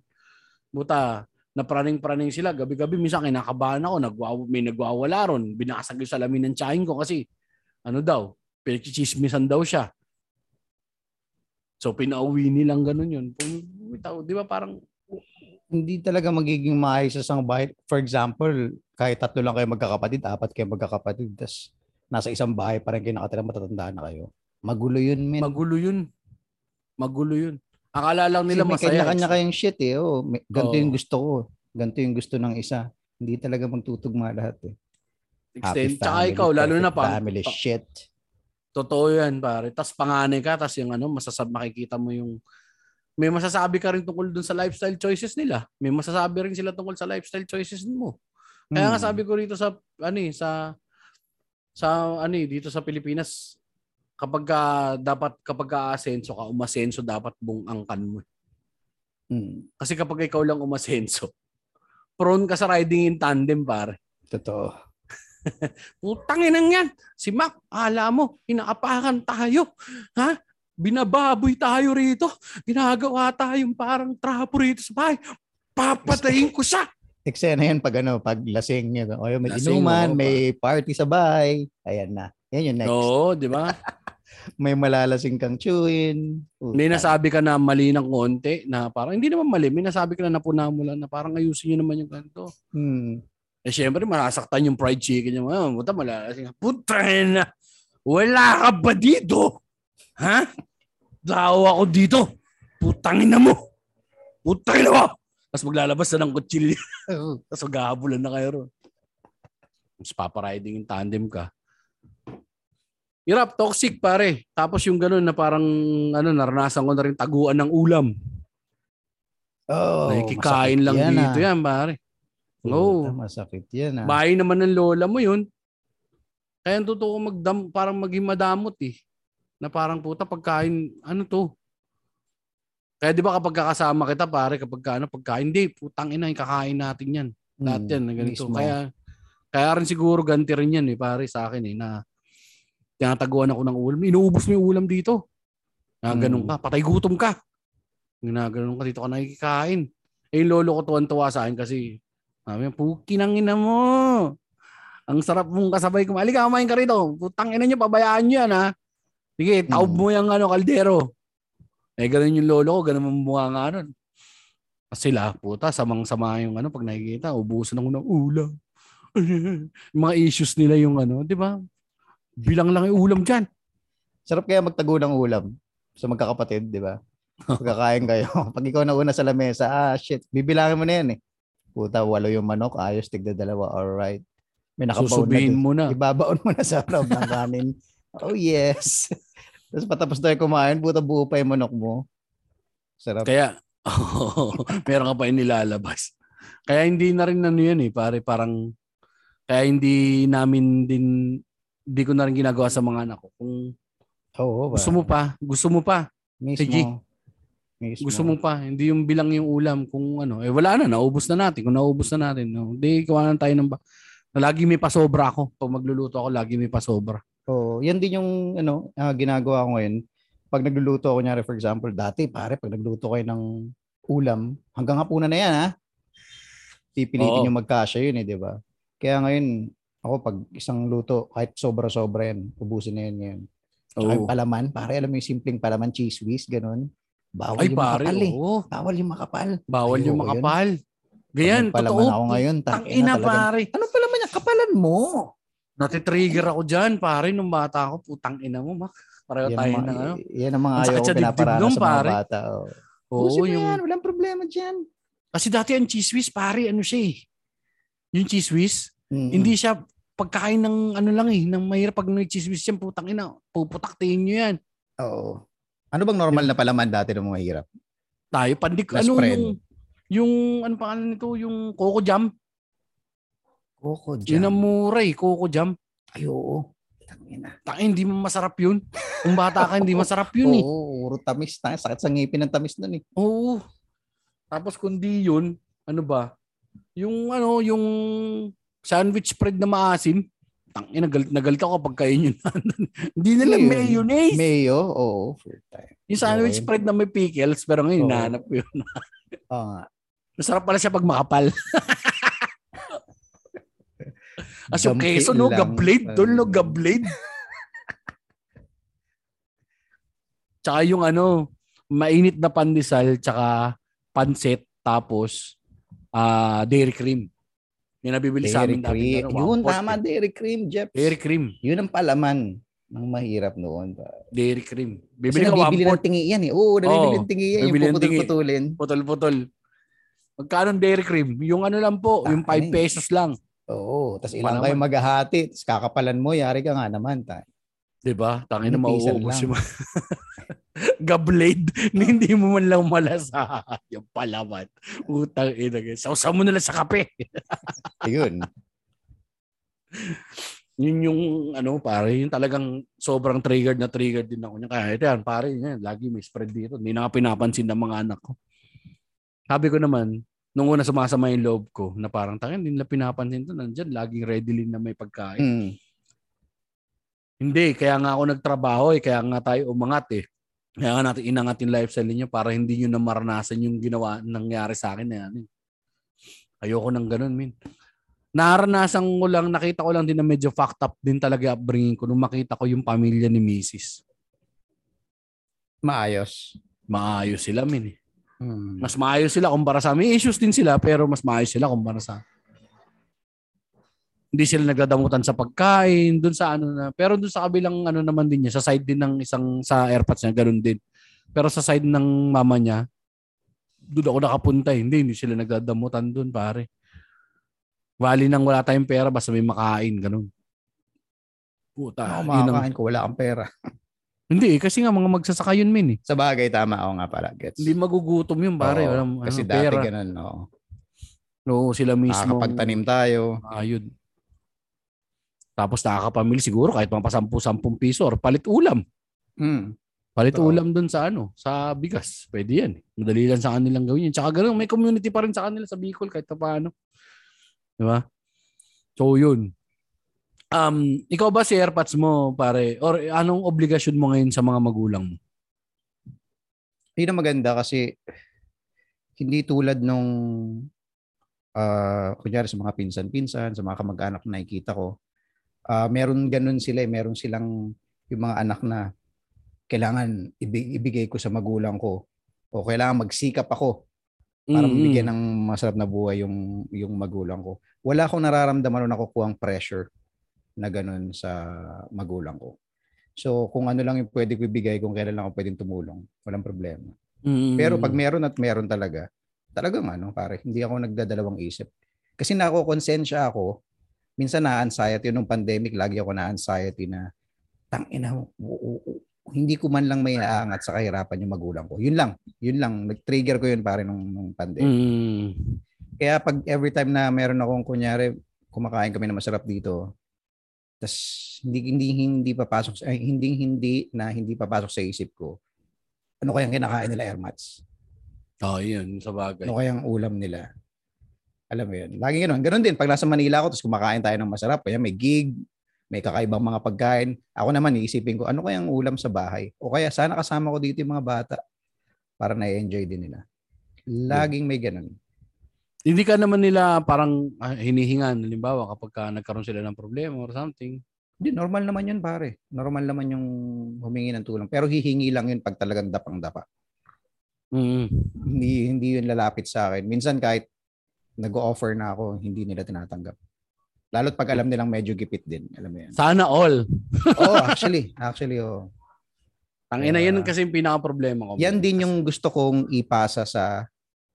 Buta, napraning-praning sila. Gabi-gabi, minsan kinakabahan ako, nagwaw, may nagwawala ron. Binasag yung salamin ng tsahin ko kasi, ano daw, pinagchichismisan daw siya. So, pinauwi nilang ganun yun. Di ba parang, Hindi talaga magiging maayos sa isang bahay. For example, kahit tatlo lang kayo magkakapatid, apat kayo magkakapatid, tas nasa isang bahay pa rin kayo nakatira, matatanda na kayo. Magulo yun, men. magulo yun. Magulo yun. Akala lang Kasi nila may masaya. kanya-kanya kayong shit eh. Oh, may, ganito yung gusto ko. Ganito yung gusto ng isa. Hindi talaga magtutugma lahat eh. Extend. Tsaka ikaw, lalo na pa, Family pa- shit. Totoo yan, pare. Tapos panganay ka, tapos yung ano, masasab, makikita mo yung, may masasabi ka rin tungkol dun sa lifestyle choices nila. May masasabi rin sila tungkol sa lifestyle choices mo. Kaya nga Hmm. sabi ko rito sa, ano eh, sa, sa, ano eh, dito sa Pilipinas, kapag ka, dapat, kapag ka-asenso ka, umasenso, dapat buong angkan mo. Hmm. Kasi kapag ikaw lang umasenso, prone ka sa riding in tandem, pare. Totoo. Putangin inang yan. Si Mac, ala mo, inaapakan tayo. Ha? Binababoy tayo rito. Ginagawa tayong parang trapo rito sa bahay. Papatayin ko siya. Eksena yan pag ano, pag lasing niya. O may Lasing, inuman, oo, may party sa bahay. Ayan na. Yan yung next. Oo, di ba? May malalasing kang chewin. Puta. May nasabi ka na mali ng konti na parang, hindi naman mali, may nasabi ka na napuna mo lang na parang ayusin nyo naman yung ganito. Hmm. Eh syempre, masasaktan yung fried chicken niya. Ah, puta, malalasing. Puta na. Wala ka ba dito? Ha? Daw ako dito. Putangin na mo. Putangin na mo. Tapos maglalabas na ng kutsilyo. Tapos maghahabulan na kayo ron. Tapos papariding yung tandem ka. Hirap, toxic pare. Tapos yung ganun na parang ano, naranasan ko na rin taguan ng ulam. Oh, Nakikikain lang yan, dito ah. yan, pare. Oo. Masakit yan ah. Bahay naman ng lola mo yun. Kaya totoo magdam, parang maging madamot eh. Na parang puta pagkain, ano to? Kaya di ba kapag kakasama kita pare, kapag ka, ano, pagkain, hindi, putang ina, kakain natin yan. Lahat Hmm, yan, na ganito. mismo. Kaya, kaya rin siguro ganti rin yan eh, pare, sa akin eh, na tinataguan ako ng ulam. Inuubos mo yung ulam dito. Na ganun Mm. ka, patay gutom ka. Ginaganon ka dito ka nakikikain. Eh, yung lolo ko tuwan-tuwa sa akin kasi Sabi niya, puki ng ina mo. Ang sarap mong kasabay ko. Halika, kumain ka rito. Putang ina niyo, pabayaan niyo yan ha. Sige, taob Mm. mo yung ano, kaldero. Eh, ganun yung lolo ko, ganun ang mukha nga nun. Kasi sila, puta, samang-sama yung ano, pag nakikita, ubusan ako ng ulam. mga issues nila yung ano, di ba? Bilang lang yung ulam dyan. Sarap kaya magtago ng ulam sa magkakapatid, di ba? Pagkakain kayo. Pag ikaw na una sa lamesa, ah, shit, bibilangin mo na yan eh. Puta, walo yung manok, ayos, tigda dalawa, alright. May nakabaon na Susubihin dun. mo na. Ibabaon mo na sa loob ng kanin. Oh, yes. Tapos patapos tayo kumain, puta buo pa yung manok mo. Sarap. Kaya, meron ka pa inilalabas. Kaya hindi na rin ano yan eh, pare, parang, kaya hindi namin din, hindi ko na rin ginagawa sa mga anak ko. Kung Oo, ba? gusto mo pa, gusto mo pa, Mismo. Sige. Mismo. gusto mo pa, hindi yung bilang yung ulam, kung ano, eh wala na, naubos na natin. Kung naubos na natin, no, di gawa na tayo ng ba. Lagi may pasobra ako. Pag magluluto ako, lagi may pasobra. Oo, yan din yung ano, ah, ginagawa ko ngayon. Pag nagluluto ako, nyari for example, dati pare, pag nagluto kayo ng ulam, hanggang hapunan na yan ha. Pipilitin Oo. yung magkasya yun eh, di ba? Kaya ngayon, ako pag isang luto, kahit sobra-sobra yan, ubusin na yan ngayon. Yung Oo. palaman, pare, alam mo yung simpleng palaman, cheese whiz, ganun. Bawal Ay yung pare, makapal eh. oo. Bawal yung makapal. Bawal yung Ayoko yun. makapal. Ganyan, Pag nagpalaman totoo. ako ngayon, Tang tangina ina talagang- pare. Ano palaman yung kapalan mo? Natitrigger ako dyan, pare, nung bata ako. Putang ina mo, mak. Pareho Yan tayo ang, ng mga, ano. yan ang mga ayaw ko pinaparana sa mga pare. bata. Oh. Oo, Ubusin mo yung... yan, walang problema dyan. Kasi dati ang cheese whiz, pare, ano siya eh. Yung cheese whiz, Mm. hindi siya pagkakain ng ano lang eh, ng mahirap pag may cheese whiz yan, putang ina, puputaktiin nyo yan. Oo. Ano bang normal na palaman dati ng mga hirap? Tayo, pandik, ano spread. yung, yung, ano pangalan nito, yung coco jam. Coco Yun ang mura eh, coco jam. Ay, oo. Tangina. Tangin, hindi mo masarap yun. Kung bata ka, hindi masarap yun eh. Oo, puro tamis. Tangina, sakit sa ngipin ng tamis nun eh. Oo. Tapos kundi yun, ano ba? Yung ano, yung sandwich spread na maasim. Tang ina galit na galit ako pag kain yun. Hindi na lang Yun. mayonnaise. Mayo, oo. Time. yung sandwich Okay. spread na may pickles pero ngayon Oo. nahanap ko yun. Oo nga. Masarap pala siya pag makapal. As Gampi keso no, gablade. Tol no, gablade. tsaka yung ano, mainit na pandesal tsaka pansit tapos ah dairy cream. Yung nabibili sa Dairy amin dati. cream. ano, Yun, tama, eh. dairy cream, Jeff. Dairy cream. Yun ang palaman ng mahirap noon. Dairy cream. Kasi Bibili ka one nabibili ng tingi yan eh. Oo, nabibili ng tingi yan. Yung puputol-putulin. Putol-putol. Magkano ang dairy cream? Yung ano lang po, yung 5 Tangin. pesos lang. Oo, tapos ilang kayo maghahati, tapos kakapalan mo, yari ka nga naman. Ta. 'Di ba? Tangin na mauubos yung gablade na hindi mo man lang malasa yung palaman. Utang ina guys. Sausaw mo na lang sa kape. Ayun. Yun yung ano pare, yung talagang sobrang triggered na triggered din ako niya. Kaya ito yan pare, yan, lagi may spread dito. Hindi na pinapansin ng mga anak ko. Sabi ko naman, nung una sumasama yung loob ko na parang tangin, hindi nila pinapansin to. Nandyan, laging ready na may pagkain. Mm. Hindi, kaya nga ako nagtrabaho eh, kaya nga tayo umangat eh. Kaya nga natin inangat yung lifestyle niyo para hindi niyo na maranasan yung ginawa nangyari sa akin na yan. eh. Ayoko nang ganun, min. Naranasan ko lang, nakita ko lang din na medyo fucked up din talaga upbringing ko nung makita ko yung pamilya ni Mrs. Maayos. Maayos sila, min. eh. Mm. Mas maayos sila kumpara sa May issues din sila pero mas maayos sila kumpara sa hindi sila nagdadamutan sa pagkain, dun sa ano na. Pero dun sa kabilang ano naman din niya, sa side din ng isang sa airpods niya, ganun din. Pero sa side ng mama niya, doon ako nakapunta. eh. Hindi, hindi sila nagdadamutan dun, pare. Wali nang wala tayong pera, basta may makain, ganun. Puta, Ako yun ang- makakain ko, wala kang pera. Hindi, eh, kasi nga mga magsasaka yun, min. Eh. Sa bagay, tama ako nga pala. Gets. Hindi magugutom yun, pare. Oo, Walang, kasi ano, dati pera. ganun, no. No, sila mismo. Nakakapagtanim tayo. Ayun. Tapos nakakapamili siguro kahit mga pasampu-sampung piso or palit ulam. Mm. Palit Oo. ulam dun sa ano, sa bigas. Pwede yan. Madali lang sa kanilang gawin yun. Tsaka ganun, may community pa rin sa kanila sa Bicol kahit pa paano. Di ba? So yun. Um, ikaw ba si AirPods mo pare or anong obligasyon mo ngayon sa mga magulang mo? Yun ang maganda kasi hindi tulad nung uh, kunyari sa mga pinsan-pinsan, sa mga kamag-anak na nakikita ko, uh, meron ganun sila, eh. meron silang yung mga anak na kailangan ibigay ko sa magulang ko o kailangan magsikap ako para mm-hmm. bigyan ng masarap na buhay yung yung magulang ko. Wala akong nararamdaman na nakukuha ang pressure na ganun sa magulang ko. So kung ano lang yung pwede ko ibigay, kung kailan lang ako pwedeng tumulong, walang problema. Mm-hmm. Pero pag meron at meron talaga, talagang ano, pare, hindi ako nagdadalawang isip. Kasi nako-konsensya ako, minsan na-anxiety nung pandemic, lagi ako na-anxiety na tang ina hindi ko man lang may aangat sa kahirapan yung magulang ko. Yun lang. Yun lang. Nag-trigger ko yun pare nung, nung pandemic. Mm. Kaya pag every time na meron akong kunyari, kumakain kami na masarap dito, tas hindi hindi hindi papasok ay hindi hindi na hindi papasok sa isip ko. Ano kayang kinakain nila Airmats? Oh, yun sa bagay. Ano kayang ulam nila? Alam mo yun. Lagi ganoon. Ganoon din pag nasa Manila ako tapos kumakain tayo ng masarap, kaya may gig, may kakaibang mga pagkain. Ako naman, iisipin ko, ano kayang ulam sa bahay? O kaya, sana kasama ko dito yung mga bata para na-enjoy din nila. Laging may ganun. Hindi ka naman nila parang uh, hinihingan, halimbawa, kapag ka nagkaroon sila ng problema or something. Hindi, normal naman yun, pare. Normal naman yung humingi ng tulong. Pero hihingi lang yun pag talagang dapang-dapa. Mm-hmm. Hindi, hindi yun lalapit sa akin. Minsan kahit nag-offer na ako, hindi nila tinatanggap. Lalo't pag alam nilang medyo gipit din. Alam mo yan. Sana all. oh, actually. Actually, oh. Ang ina, uh, yan kasi yung pinaka-problema ko. Yan din yung gusto kong ipasa sa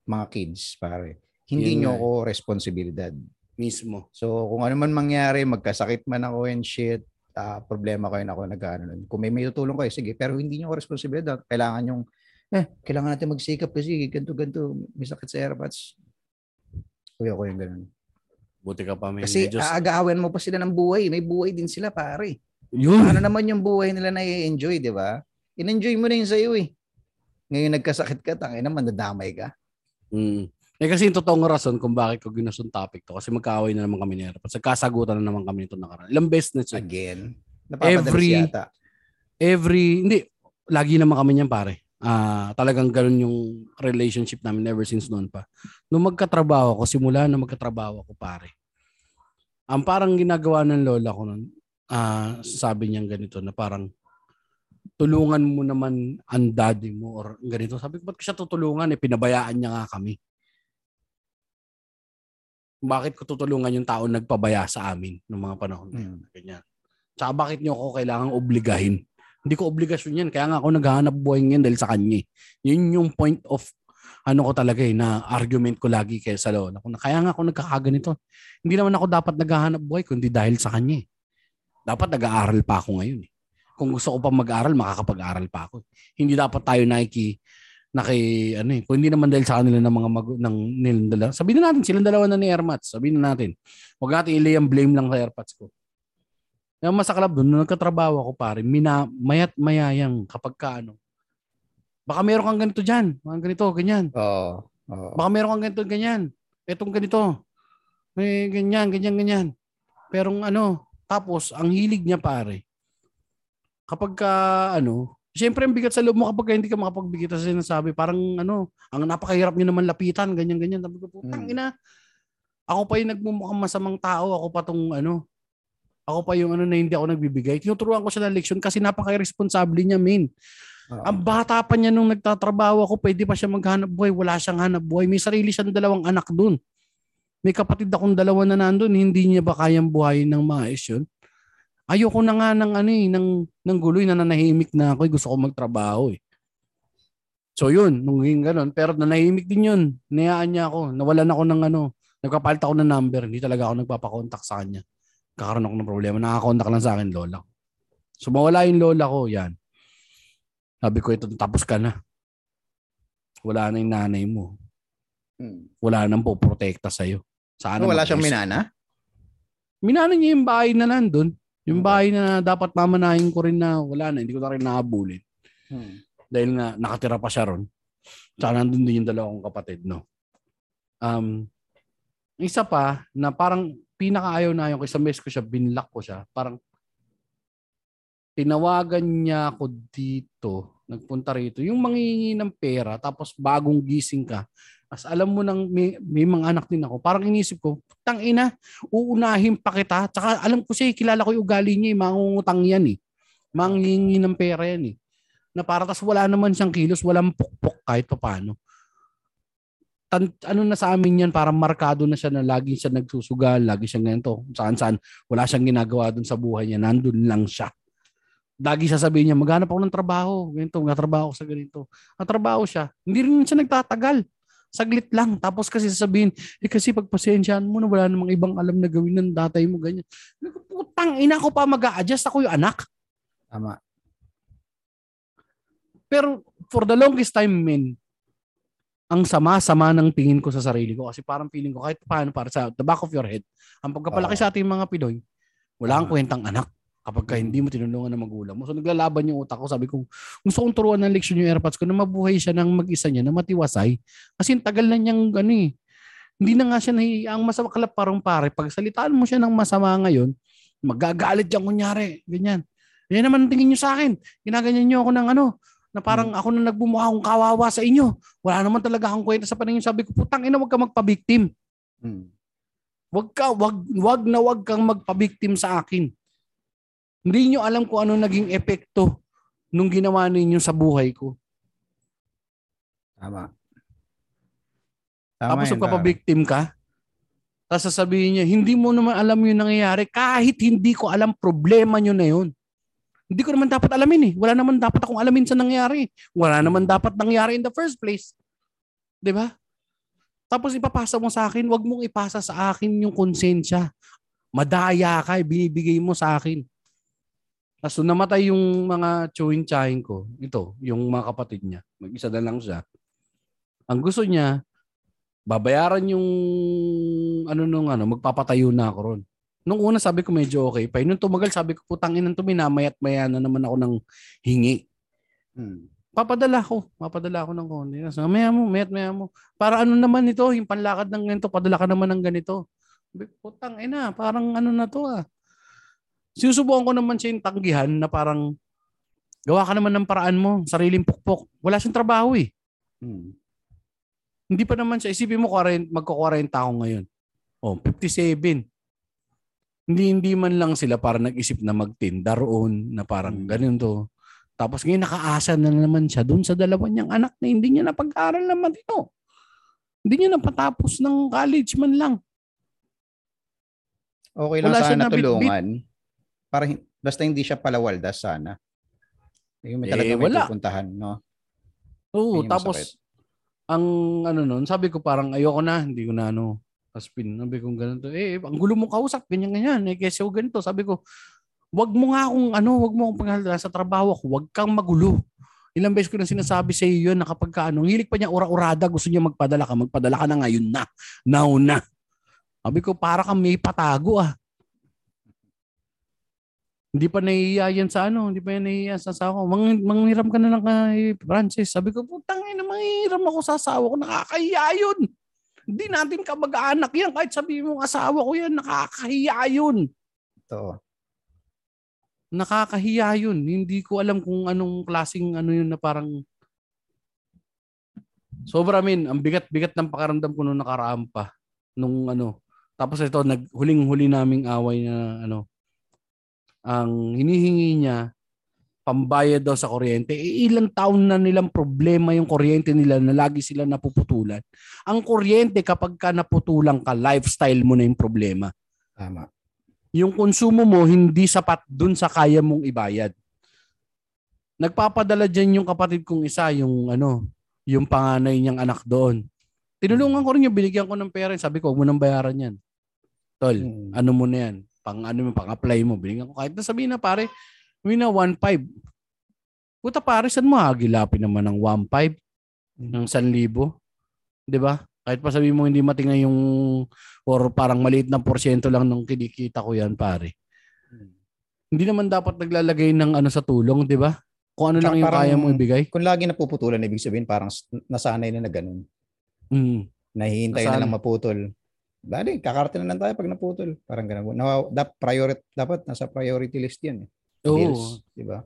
mga kids, pare. Hindi nyo ako responsibilidad. Mismo. So, kung ano man mangyari, magkasakit man ako and shit, uh, problema ko yun ako nag-ano nun. Kung may may tutulong kayo, sige. Pero hindi nyo ako responsibilidad. Kailangan yung, eh, kailangan natin magsikap kasi ganito, ganito, may sakit sa airpods. Kuya ko yung ganun. Buti ka pa may Kasi medyo... aagawan mo pa sila ng buhay. May buhay din sila, pare. Yun. Ano naman yung buhay nila na i-enjoy, di ba? In-enjoy mo na yun sa'yo eh. Ngayon nagkasakit ka, tangin naman, nadamay ka. Mm. Eh kasi yung totoong rason kung bakit ko ginustong topic to kasi magkaaway na naman kami ni Erap. Nagkasagutan na naman kami nito nakaraan. Ilang beses na siya. Again. Every, yata. every, hindi, lagi naman kami niyan pare. Uh, talagang ganun yung relationship namin ever since noon pa. Nung magkatrabaho ako, simula na magkatrabaho ako pare. Ang parang ginagawa ng lola ko noon, uh, sabi niya ganito na parang tulungan mo naman ang daddy mo or ganito. Sabi ko, ba't ko siya tutulungan? Eh, pinabayaan niya nga kami. Bakit ko tutulungan yung tao nagpabaya sa amin ng mga panahon na yun? Hmm. Ganyan. Tsaka bakit niyo ako kailangang obligahin hindi ko obligasyon yan. Kaya nga ako naghahanap buhay ngayon dahil sa kanya. Eh. Yun yung point of ano ko talaga eh, na argument ko lagi kay sa lola. Kaya nga ako nagkakaganito. Hindi naman ako dapat naghahanap buhay kundi dahil sa kanya. Eh. Dapat nag-aaral pa ako ngayon. Eh. Kung gusto ko pa mag-aral, makakapag-aral pa ako. Hindi dapat tayo naki naki ano eh, kung hindi naman dahil sa kanila ng mga mag, ng nilang dalawa. Sabihin na natin silang dalawa na ni Airmats. Sabihin na natin. Huwag natin ilay ang blame lang sa Airpods ko. Yung masaklap doon, nung nagkatrabaho ako pare, mina, mayat mayayang kapag ka ano. Baka meron kang ganito dyan. Mga ganito, ganyan. Oo. Oh, oh. Baka meron kang ganito, ganyan. Etong ganito. May ganyan, ganyan, ganyan. Pero ano, tapos, ang hilig niya pare, kapag ka, ano, Siyempre, ang bigat sa loob mo kapag hindi ka makapagbigit sa sinasabi. Parang ano, ang napakahirap niyo naman lapitan, ganyan-ganyan. Sabi ko, putang hmm. ina. Ako pa yung nagmumukhang masamang tao. Ako pa tong ano, ako pa yung ano na hindi ako nagbibigay. Tinuturuan ko siya ng leksyon kasi napaka-responsable niya, min. Uh-huh. Ang bata pa niya nung nagtatrabaho ako, pwede pa siya maghanap buhay. Wala siyang hanap buhay. May sarili siyang dalawang anak dun. May kapatid akong dalawa na nandun. Hindi niya ba kayang buhay ng maayos yun? Ayoko na nga ng ano eh, ng, ng guloy na nanahimik na ako. Eh. Gusto ko magtrabaho eh. So yun, nung hingin ganun. Pero nanahimik din yun. Nayaan niya ako. Nawalan ako ng ano. Nagpapalit ako ng number. Hindi talaga ako nagpapakontak sa kanya kakaroon ako ng problema. Nakakontak lang sa akin lola. So mawala yung lola ko, yan. Sabi ko, ito, tapos ka na. Wala na yung nanay mo. Hmm. Wala nang po protekta sa'yo. Sana wala siyang minana? Minana niya yung bahay na nandun. Yung bahay na dapat mamanahin ko rin na wala na. Hindi ko na rin nakabulin. Hmm. Dahil nga nakatira pa siya ron. Tsaka nandun din yung dalawang kapatid, no? Um, isa pa na parang pinakaayaw na yung sa mess ko siya, binlock ko siya. Parang tinawagan niya ako dito, nagpunta rito. Yung mangingi ng pera, tapos bagong gising ka, As alam mo nang may, may mga anak din ako, parang inisip ko, tang ina, uunahin pa kita. Tsaka alam ko siya, eh, kilala ko yung ugali niya, eh, mangungutang yan eh. Mangingi ng pera yan eh. Na para tas wala naman siyang kilos, walang pukpok kahit pa paano. Tan, ano na sa amin yan, parang markado na siya na lagi siya nagsusugal, lagi siyang ganito. Saan saan, wala siyang ginagawa dun sa buhay niya, nandun lang siya. Lagi sasabihin niya, maghanap ako ng trabaho, ganito, natrabaho ako sa ganito. Natrabaho siya, hindi rin siya nagtatagal saglit lang. Tapos kasi sasabihin, eh kasi pagpasensyaan mo na wala namang ibang alam na gawin ng tatay mo, ganyan. Putang ina ko pa mag adjust ako yung anak. Tama. Pero for the longest time, men, ang sama-sama ng tingin ko sa sarili ko kasi parang feeling ko kahit paano para sa the back of your head, ang pagkapalaki uh, sa ating mga Pinoy, wala uh, kwentang anak kapag ka hindi mo tinulungan ng magulang mo. So naglalaban yung utak ko. Sabi ko, gusto kong turuan ng leksyon yung AirPods ko na mabuhay siya ng mag-isa niya, na matiwasay. Kasi tagal na niyang ano eh. Hindi na nga siya nahi, ang masama kalap parang pare. Pag salitaan mo siya ng masama ngayon, magagalit yan kunyari. Ganyan. Yan naman tingin niyo sa akin. Ginaganyan niyo ako ng ano, na parang hmm. ako na nagbumuha akong kawawa sa inyo. Wala naman talaga akong kwenta sa paningin. Sabi ko, putang ina, wag ka magpabiktim. Hmm. Wag ka, wag, wag na wag kang magpabiktim sa akin. Hindi nyo alam kung ano naging epekto nung ginawa ninyo sa buhay ko. Tama. Tama Tapos kung kapabiktim ka, tapos sasabihin niya, hindi mo naman alam yung nangyayari kahit hindi ko alam problema nyo na yun. Hindi ko naman dapat alamin eh. Wala naman dapat akong alamin sa nangyari. Wala naman dapat nangyari in the first place. ba? Tapos ipapasa mo sa akin, wag mong ipasa sa akin yung konsensya. Madaya ka, binibigay mo sa akin. Tapos so, namatay yung mga chewing chahin ko. Ito, yung mga kapatid niya. Mag-isa na lang siya. Ang gusto niya, babayaran yung ano nung ano, magpapatayo na ako ron. Nung una sabi ko medyo okay pa. Nung tumagal sabi ko putang ina to minamayat maya na naman ako ng hingi. Hmm. Papadala ko. Papadala ko ng konti. So, maya mo, mayat maya mo. Para ano naman ito, yung panlakad ng ganito, padala ka naman ng ganito. Putang ina, parang ano na to ah sinusubukan ko naman siya yung tanggihan na parang gawa ka naman ng paraan mo, sariling pukpok. Wala siyang trabaho eh. Hmm. Hindi pa naman siya, isipin mo magko-40 ako ngayon. Oh, 57. Hindi hindi man lang sila para nag-isip na magtinda roon na parang hmm. ganun to. Tapos ngayon nakaasa na naman siya doon sa dalawa niyang anak na hindi niya napag-aral na matino. Hindi niya napatapos ng college man lang. Okay lang Wala sana tulungan. Para basta hindi siya palawaldas sana. Yung may talaga eh, may pupuntahan, no? Oo, tapos masakit. ang ano noon, sabi ko parang ayoko na, hindi ko na ano, aspin. Sabi ko ganito, eh, ang gulo mo kausap, ganyan ganyan, eh, kasi ako ganito. Sabi ko, wag mo nga akong ano, wag mo akong panghalala sa trabaho ko, wag kang magulo. Ilang beses ko na sinasabi sa iyo yun na kapag ka, ano, hilig pa niya ura-urada, gusto niya magpadala ka, magpadala ka na ngayon na. Now na. Sabi ko, para kang may patago ah. Hindi pa nahihiya yan sa ano, hindi pa yan nahihiya sa asawa ko. Mang, manghiram ka na lang kay Francis. Sabi ko, putang ina, manghiram ako sa asawa ko. Nakakahiya yun. Hindi natin ka mag-anak yan. Kahit sabi mo asawa ko yan, nakakahiya yun. Ito. Nakakahiya yun. Hindi ko alam kung anong klaseng ano yun na parang Sobra min, ang bigat-bigat ng pakaramdam ko nung nakaraan pa. Nung ano. Tapos ito, nag, huling-huli naming away na ano, ang hinihingi niya pambayad daw sa kuryente, eh, ilang taon na nilang problema yung kuryente nila na lagi sila napuputulan. Ang kuryente kapag ka naputulan ka, lifestyle mo na yung problema. Tama. Yung konsumo mo hindi sapat dun sa kaya mong ibayad. Nagpapadala diyan yung kapatid kong isa, yung ano, yung panganay niyang anak doon. Tinulungan ko rin yung binigyan ko ng pera. Sabi ko, huwag mo nang bayaran yan. Tol, hmm. ano mo na yan? Pang ano mo, pang apply mo. Binigyan ko kahit na sabihin na pare, may na 1.5. Puta pare, saan mo hagilapin naman ng 1.5? Ng 1,000? Di ba? Kahit pa sabihin mo hindi matingnan yung or parang maliit na porsyento lang nung kinikita ko yan pare. Hmm. Hindi naman dapat naglalagay ng ano sa tulong, di ba? Kung ano lang yung kaya mo ibigay. Kung lagi napuputulan, ibig sabihin parang nasanay na na ganun. Mm. Nahihintay na lang maputol. Bali, kakarte na lang tayo pag naputol. Parang ganun. Na, da, priority, dapat nasa priority list yan. Eh. Bills, di ba?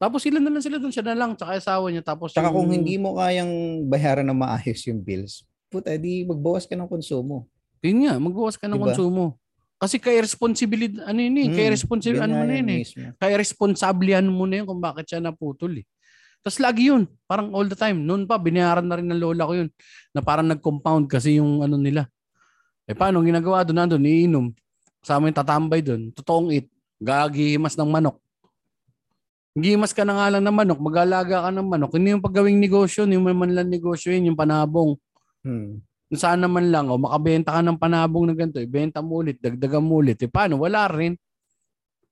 Tapos sila na lang sila doon, siya na lang, tsaka asawa niya. Tapos tsaka yung... kung hindi mo kayang bayaran ng maayos yung bills, puta, di magbawas ka ng konsumo. Yun nga, magbawas ka ng Diba? konsumo. Kasi kay responsibility, ano yun eh, kay Hmm, responsibility, yun ano mo na yun eh. Kaya responsablihan mo na yun kung bakit siya naputol eh. Tapos lagi yun, parang all the time. Noon pa, binayaran na rin ng lola ko yun. Na parang nag-compound kasi yung ano nila. Eh paano, ginagawa doon, nandun, iinom. Kasama yung tatambay doon. Totoong it. Gagihimas ng manok. Gihimas ka na nga lang ng manok, mag-alaga ka ng manok. Hindi yung paggawing negosyo, hindi yung man lang negosyo yun, yung panabong. Hmm. Kung saan naman lang, o makabenta ka ng panabong na ganito, ibenta mo ulit, dagdagan mo ulit. Eh paano? Wala rin.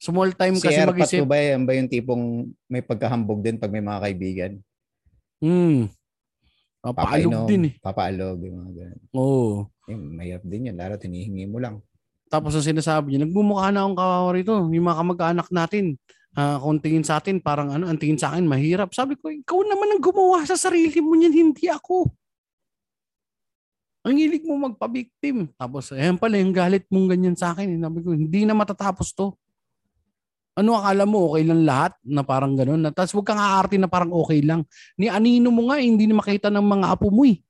Small time Si kasi Airpat mag-isip. mo ba yan ba yung tipong may pagkahambog din pag may mga kaibigan? Hmm. Papaalog Papainom, din eh. Papaalog, yung mga ganun. Oo. Eh, mahirap din yan, lalo tinihingi mo lang. Tapos ang sinasabi niya, nagmumukha na akong kawawa rito. Yung mga kamag-anak natin, ah kung tingin sa atin, parang ano, ang tingin sa akin, mahirap. Sabi ko, ikaw naman ang gumawa sa sarili mo niyan, hindi ako. Ang hilig mo magpa-victim. Tapos, ayan pala, yung galit mong ganyan sa akin. Sabi ko, hindi na matatapos to. Ano akala mo, okay lang lahat na parang ganun? Na, tapos huwag kang aarte na parang okay lang. Ni anino mo nga, eh, hindi na makita ng mga apo mo eh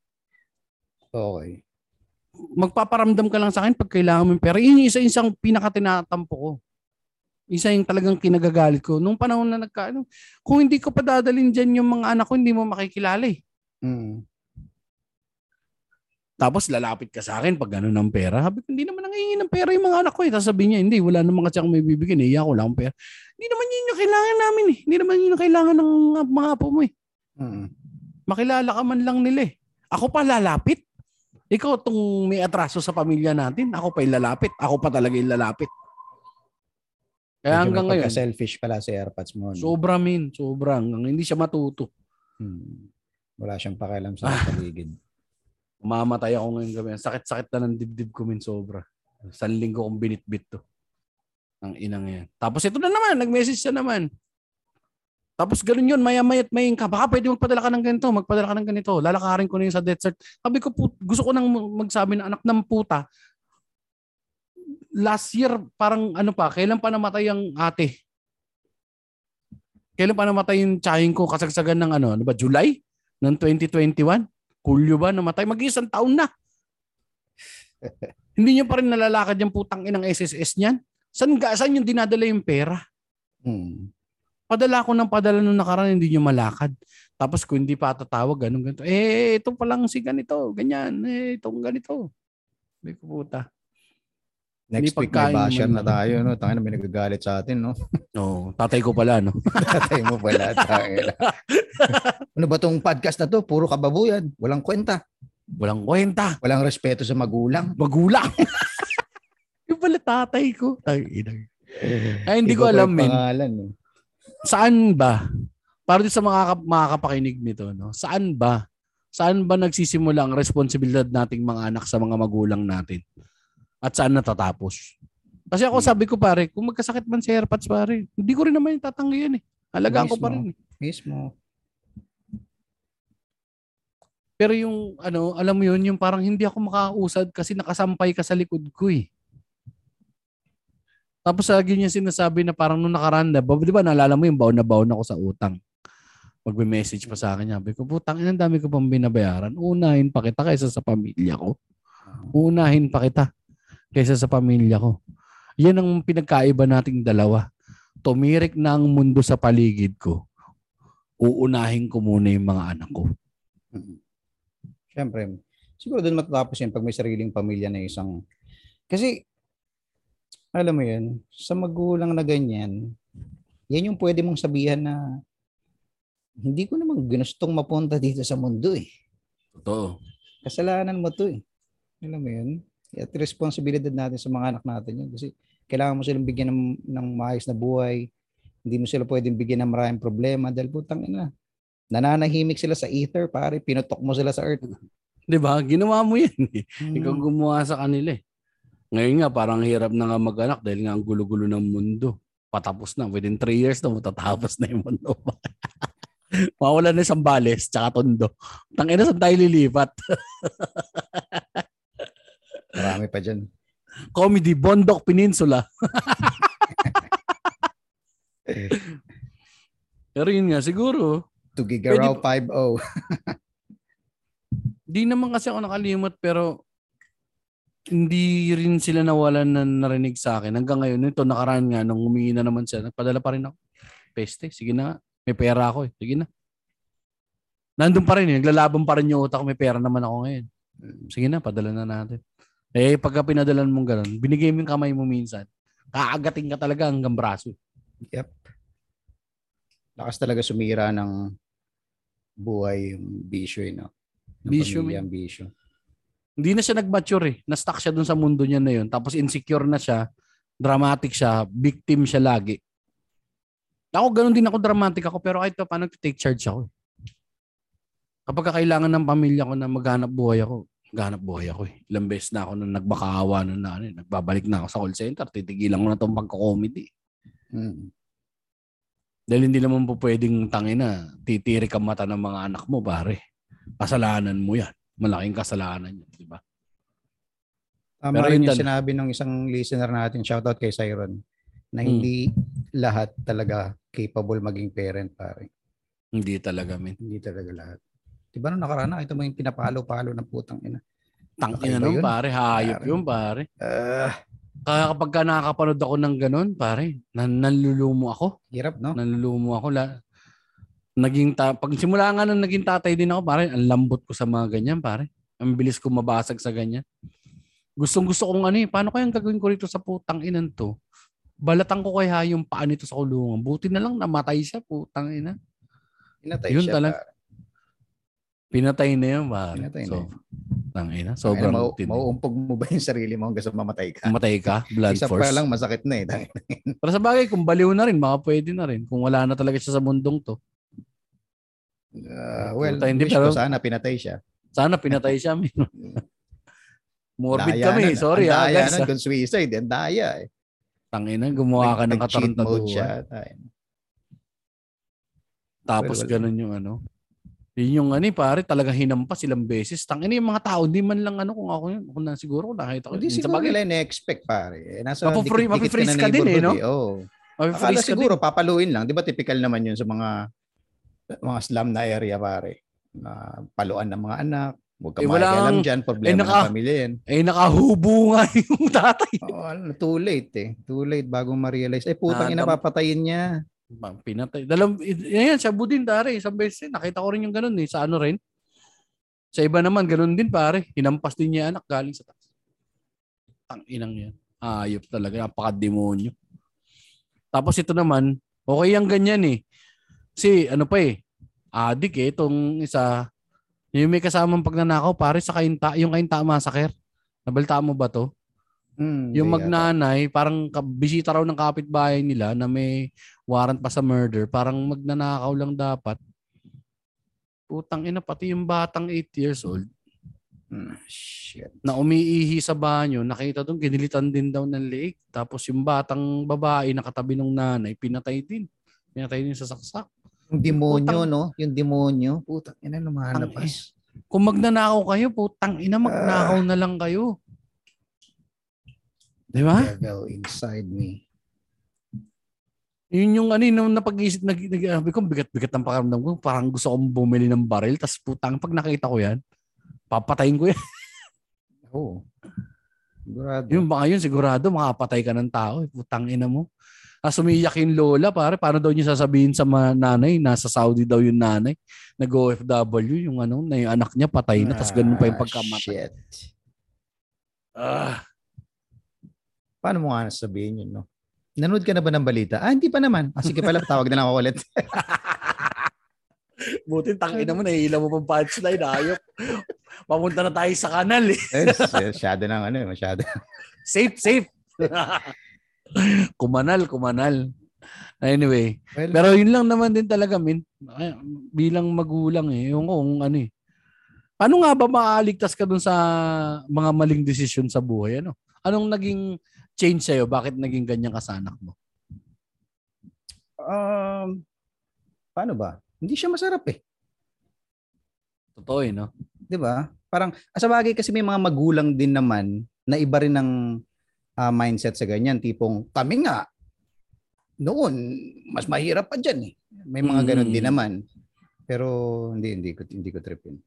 Okay. magpaparamdam ka lang sa akin pag kailangan mo pera. Yun yung isa-isang pinakatinatampo ko. Isa yung talagang kinagagalit ko. Nung panahon na nagka, ano, kung hindi ko pa dadalhin dyan yung mga anak ko, hindi mo makikilala eh. Mm. Tapos lalapit ka sa akin pag gano'n ng pera. Sabi ko, hindi naman nangihingi ng pera yung mga anak ko eh. Tapos sabi niya, hindi, wala naman kasi akong may bibigyan eh. Iya ko lang pera. Hindi naman yun yung kailangan namin eh. Hindi naman yun yung kailangan ng mga apo mo eh. Mm. Makilala ka man lang nila eh. Ako pa lalapit. Ikaw tong may atraso sa pamilya natin, ako pa yung lalapit. Ako pa talaga yung lalapit. Kaya hanggang ngayon, selfish pala si Airpods mo. No? sobra min, sobra. Hanggang hindi siya matuto. Hmm. Wala siyang pakialam sa Ah. paligid. Mamatay ako ngayong gabi. Sakit-sakit na ng dibdib ko min sobra. San linggo kong binitbit to. Ang inang yan. Tapos ito na naman, nag-message siya naman. Tapos ganun yun, maya-maya't mayin ka. Baka pwede magpadala ka ng ganito, magpadala ka ng ganito. Lalakarin ko na yun sa death. Sabi ko, put, gusto ko nang magsabi na anak ng puta. Last year, parang ano pa, kailan pa namatay ang ate? Kailan pa namatay yung tsahin ko kasagsagan ng ano, ano ba, July ng 2021? Kulyo ba namatay? Mag-isang taon na. Hindi niyo pa rin nalalakad yung putang inang SSS niyan? Saan, ga, saan yung dinadala yung pera? Hmm. Padala ko ng padala nung nakaraan, hindi niyo malakad. Tapos kung hindi pa tatawag, ganun, ganito. Eh, ito pa lang si ganito, ganyan. Eh, itong ganito. Sabi ko, puta. Next Hindi week may basher na tayo. No? Tangin na may nagagalit sa atin. No? Oo, tatay ko pala, no? Tatay mo pala. na. ano ba tong podcast na to? Puro kababuyan. Walang kwenta. Walang kwenta. Walang respeto sa magulang. Magulang. yung pala tatay ko. Ay, inang. Ay, hindi ko alam, men. Pangalan, no? Saan ba? Para din sa mga kap- makakapakinig nito, no? Saan ba? Saan ba nagsisimula ang responsibilidad nating mga anak sa mga magulang natin? At saan natatapos? Kasi ako sabi ko pare, kung magkasakit man si AirPods pare, hindi ko rin naman itatanggi yan eh. Halagaan ko pa rin eh. Mismo. Pero yung ano, alam mo yun, yung parang hindi ako makausad kasi nakasampay ka sa likod ko eh. Tapos lagi niya sinasabi na parang nung nakaranda, ba, di ba naalala mo yung baon na baon ako sa utang. Magbe-message pa sa akin, sabi ko, putang ina, dami ko pang binabayaran. Unahin pa kita kaysa sa pamilya ko. Unahin pa kita kaysa sa pamilya ko. Yan ang pinagkaiba nating dalawa. Tumirik na ang mundo sa paligid ko. Uunahin ko muna yung mga anak ko. Mm. Siyempre, siguro doon matatapos yan pag may sariling pamilya na isang... Kasi, alam mo yan, sa magulang na ganyan, yan yung pwede mong sabihan na hindi ko naman ginustong mapunta dito sa mundo eh. Totoo. Kasalanan mo to eh. Alam mo yun? At responsibilidad natin sa mga anak natin yun. Kasi kailangan mo silang bigyan ng, ng maayos na buhay. Hindi mo sila pwedeng bigyan ng maraming problema dahil putang ina. Nananahimik sila sa ether, pare. Pinutok mo sila sa earth. 'Di ba? Ginawa mo 'yan. eh. Ikaw Hmm. gumawa sa kanila eh. Ngayon nga parang hirap na nga mag-anak dahil nga ang gulo-gulo ng mundo. Patapos na. Within 3 years na matatapos na yung mundo. Mawala na isang bales tsaka tondo. Tangina saan tayo lilipat? Marami pa dyan. Comedy, Bondok Peninsula. Pero yun nga, siguro, Tugigaraw 5-0. Di naman kasi ako nakalimot pero hindi rin sila nawalan na narinig sa akin. Hanggang ngayon, ito nakaraan nga, nung humingi na naman siya, nagpadala pa rin ako. Peste, sige na. May pera ako eh. Sige na. Nandun pa rin eh. Naglalaban pa rin yung utak. May pera naman ako ngayon. Sige na, padala na natin. Eh, pagka pinadalan mong ganun, binigay mo yung kamay mo minsan. Kaagating ka talaga hanggang braso. Lakas talaga sumira ng buhay yung bisyo, eh, no? Ng Bisyo, pamilya, bisyo. Hindi na siya nag-mature eh. Na-stuck siya dun sa mundo niya na yun. Tapos insecure na siya. Dramatic siya. Victim siya lagi. Ako, ganun din ako dramatic ako. Pero kahit pa paano take charge ako. eh. Kapag kailangan ng pamilya ko na maghanap buhay ako, maghanap buhay ako eh. Ilang beses na ako na nagbakaawa na, na ano, eh, nagbabalik na ako sa call center. Titigilan ko na itong pagko-comedy. Mm. Dahil hindi naman po pwedeng tangina, titirik ang mata ng mga anak mo, pare. Kasalanan mo yan. Malaking kasalanan yan, di ba? Tama Pero rin yun yung dan- sinabi ng isang listener natin, shoutout kay Siron, na Hmm. hindi lahat talaga capable maging parent, pare. Hindi talaga, men. Hindi talaga lahat. Di ba nung nakaraan, nakita mo yung pinapalo-palo ng putang ina. Tangina nun, yun. pare. Hayop yun, pare. Ah, Kaya kapag ka nakakapanood ako ng ganun, pare, nan nanlulumo ako. hirap, no? Nanlulumo ako. La naging ta- pag simula nga nang naging tatay din ako, pare, ang lambot ko sa mga ganyan, pare. Ang bilis ko mabasag sa ganyan. Gustong gusto kong ano eh, paano kayang gagawin ko rito sa putang inan to? Balatan ko kaya yung paa nito sa kulungan. Buti na lang namatay siya, putang ina. Pinatay Yun siya. talaga. Pinatay na yun, pare. Pinatay na so, yun. tangina. Sobrang Sobrang mau- tindi. mauumpog mo ba yung sarili mo hanggang sa mamatay ka? Matay ka, blood Isa force. pa lang masakit na eh. Pero sa bagay, kung baliw na rin, baka pwede na rin. Kung wala na talaga siya sa mundong to. Ah, well, Puta, hindi, wish ko pero- sana pinatay siya. Sana pinatay siya. Morbid Daya kami. nun. Sorry ang ha, daya guys. nun ah. kung suicide, ang daya eh. Tangina, gumawa ka ng katarantaduhan. Tapos Well, well. ganun yung ano. Yun yung ano, eh, pare, talagang hinampas ilang beses. Tangina yung mga tao, di man lang ano kung ako yun. Kung na, siguro nakita ko. Hindi siguro bagay, nila na-expect pare. Eh, Nasa Mapapre- dikit-dikit ng ka din eh, no? Oo. May Akala ka siguro din. papaluin lang. Di ba typical naman yun sa mga mga slum na area pare. Na paluan ng mga anak. Huwag ka Eh, wala kang- dyan. Problema eh, naka- ng pamilya yan. Eh, nakahubo nga yung tatay. Oh, ano, too late eh. Too late bago ma-realize. Eh, putang ina, Nadam- papatayin niya. Pinatay. Dalam, yan, sa din, pare. Isang beses, nakita ko rin yung ganun eh. Sa ano rin. Sa iba naman, ganun din, pare. Hinampas din niya anak galing sa taas. Ang inang yan. Ayop talaga. Napaka-demonyo. Tapos ito naman, okay ang ganyan eh. Si, ano pa eh, adik eh, itong isa, yung may kasamang pagnanakaw, pare sa kainta, yung kainta massacre. Nabalta mo ba to? Hmm, Yung hindi yata. magnanay, parang bisita raw ng kapitbahay nila na may warrant pa sa murder, parang magnanakaw lang dapat. Putang ina, pati yung batang 8 years old Hmm, shit. na umiihi sa banyo, nakita doon, ginilitan din daw ng leeg. Tapos yung batang babae nakatabi ng nanay, pinatay din. Pinatay din sa saksak. Yung demonyo, Putang- no? Yung demonyo. Putang ina, lumalabas. Kung magnanakaw kayo, putang ina, magnakaw na lang kayo. Di ba? Devil inside me. Yun yung ano, yun, nung napag-isip, nag, nag, ko, bigat-bigat ng pakiramdam ko. Parang gusto kong bumili ng baril. Tapos putang, pag nakita ko yan, papatayin ko yan. Oo. Sigurado. Yung baka yun, sigurado, makapatay ka ng tao. eh. Putang ina mo. Tapos umiyak yung lola, pare. Paano daw niya sasabihin sa mga nanay? Nasa Saudi daw yung nanay. Nag-OFW, yung ano, na yung anak niya patay na. Tapos ganun pa yung Ah, pagkamatay. Shit. Ah, Paano mo nga sabihin yun, no? Nanood ka na ba ng balita? Ah, hindi pa naman. Ah, sige pala, tawag na lang ako ulit. buti tangina mo, nahihila mo pang punchline. Ayop. Papunta na tayo sa kanal eh. Eh, masyado ng ano, eh, masyado. Safe, safe. kumanal, kumanal. Anyway, Well, pero yun lang naman din talaga, min. Bilang magulang eh. Yung kung ano eh. Paano nga ba maaaligtas ka dun sa mga maling desisyon sa buhay? Ano? Anong naging change sa'yo? Bakit naging ganyan ka sa anak mo? um, paano ba? Hindi siya masarap eh. Totoo eh, no? 'Di ba? Parang ah, sa bagay kasi may mga magulang din naman na iba rin ng ah, mindset sa ganyan, tipong kami nga noon mas mahirap pa diyan eh. May mga ganun Mm. din naman. Pero hindi hindi ko hindi ko trip yun.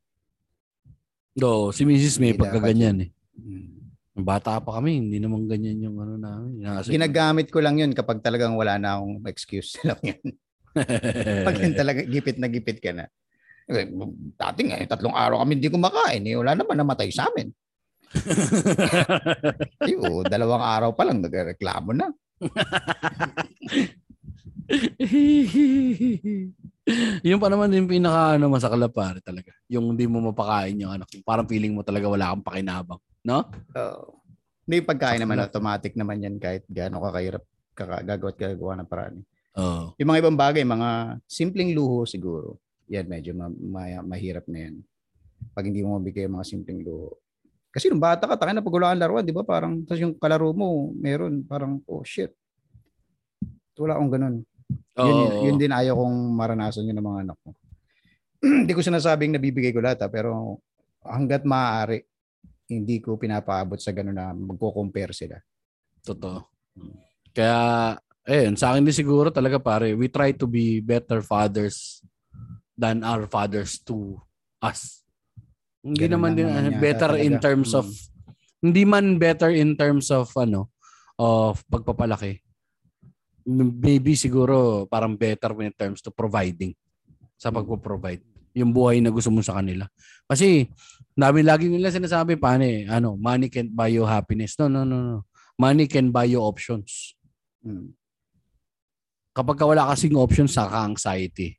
Do, si Mrs. May Hindi pagka dapat ganyan eh. Mm. Bata pa kami, hindi naman ganyan yung ano namin. Inaasik- Ginagamit ko lang yun kapag talagang wala na akong excuse lang yun. Pag yun talaga gipit na gipit ka na. Eh, Dati nga, eh, tatlong araw kami hindi kumakain. Eh, wala naman namatay sa amin. Ay, oh, dalawang araw pa lang nagreklamo na. yung pa naman yung pinaka ano masakla pare talaga. Yung hindi mo mapakain yung anak. Parang feeling mo talaga wala kang pakinabang. No? Oo. Hindi pagkain naman automatic naman yan kahit gaano kakahirap kaka- gagawa at gagawa ng paraan. Oo. Yung mga ibang bagay, mga simpleng luho siguro. Yan, medyo ma- ma- mahirap na yan. Pag hindi mo mabigay mga simpleng luho. Kasi nung bata ka, takin na pag wala kang laruan, di ba? Parang, tapos yung kalaro mo, meron, parang, oh shit. Wala akong ganun. Yun, yun, Oo. yun din ayaw kong maranasan yun ng mga anak ko. Hindi ko sinasabing nabibigay ko lahat, ha, pero hanggat maaari, hindi ko pinapaabot sa ganun na magko-compare sila. Totoo. Kaya, eh, sa akin din siguro talaga pare, we try to be better fathers than our fathers to us. Hindi Ganun naman din naman yata better in talaga. terms of Mm. hindi man better in terms of ano of pagpapalaki. Maybe siguro parang better in terms to providing sa pagpo-provide yung buhay na gusto mo sa kanila. Kasi dami lagi nila sinasabi paano eh, ano, money can't buy you happiness. No, no, no, no. Money can buy you options. Mm. Kapag ka wala kasing options, saka anxiety.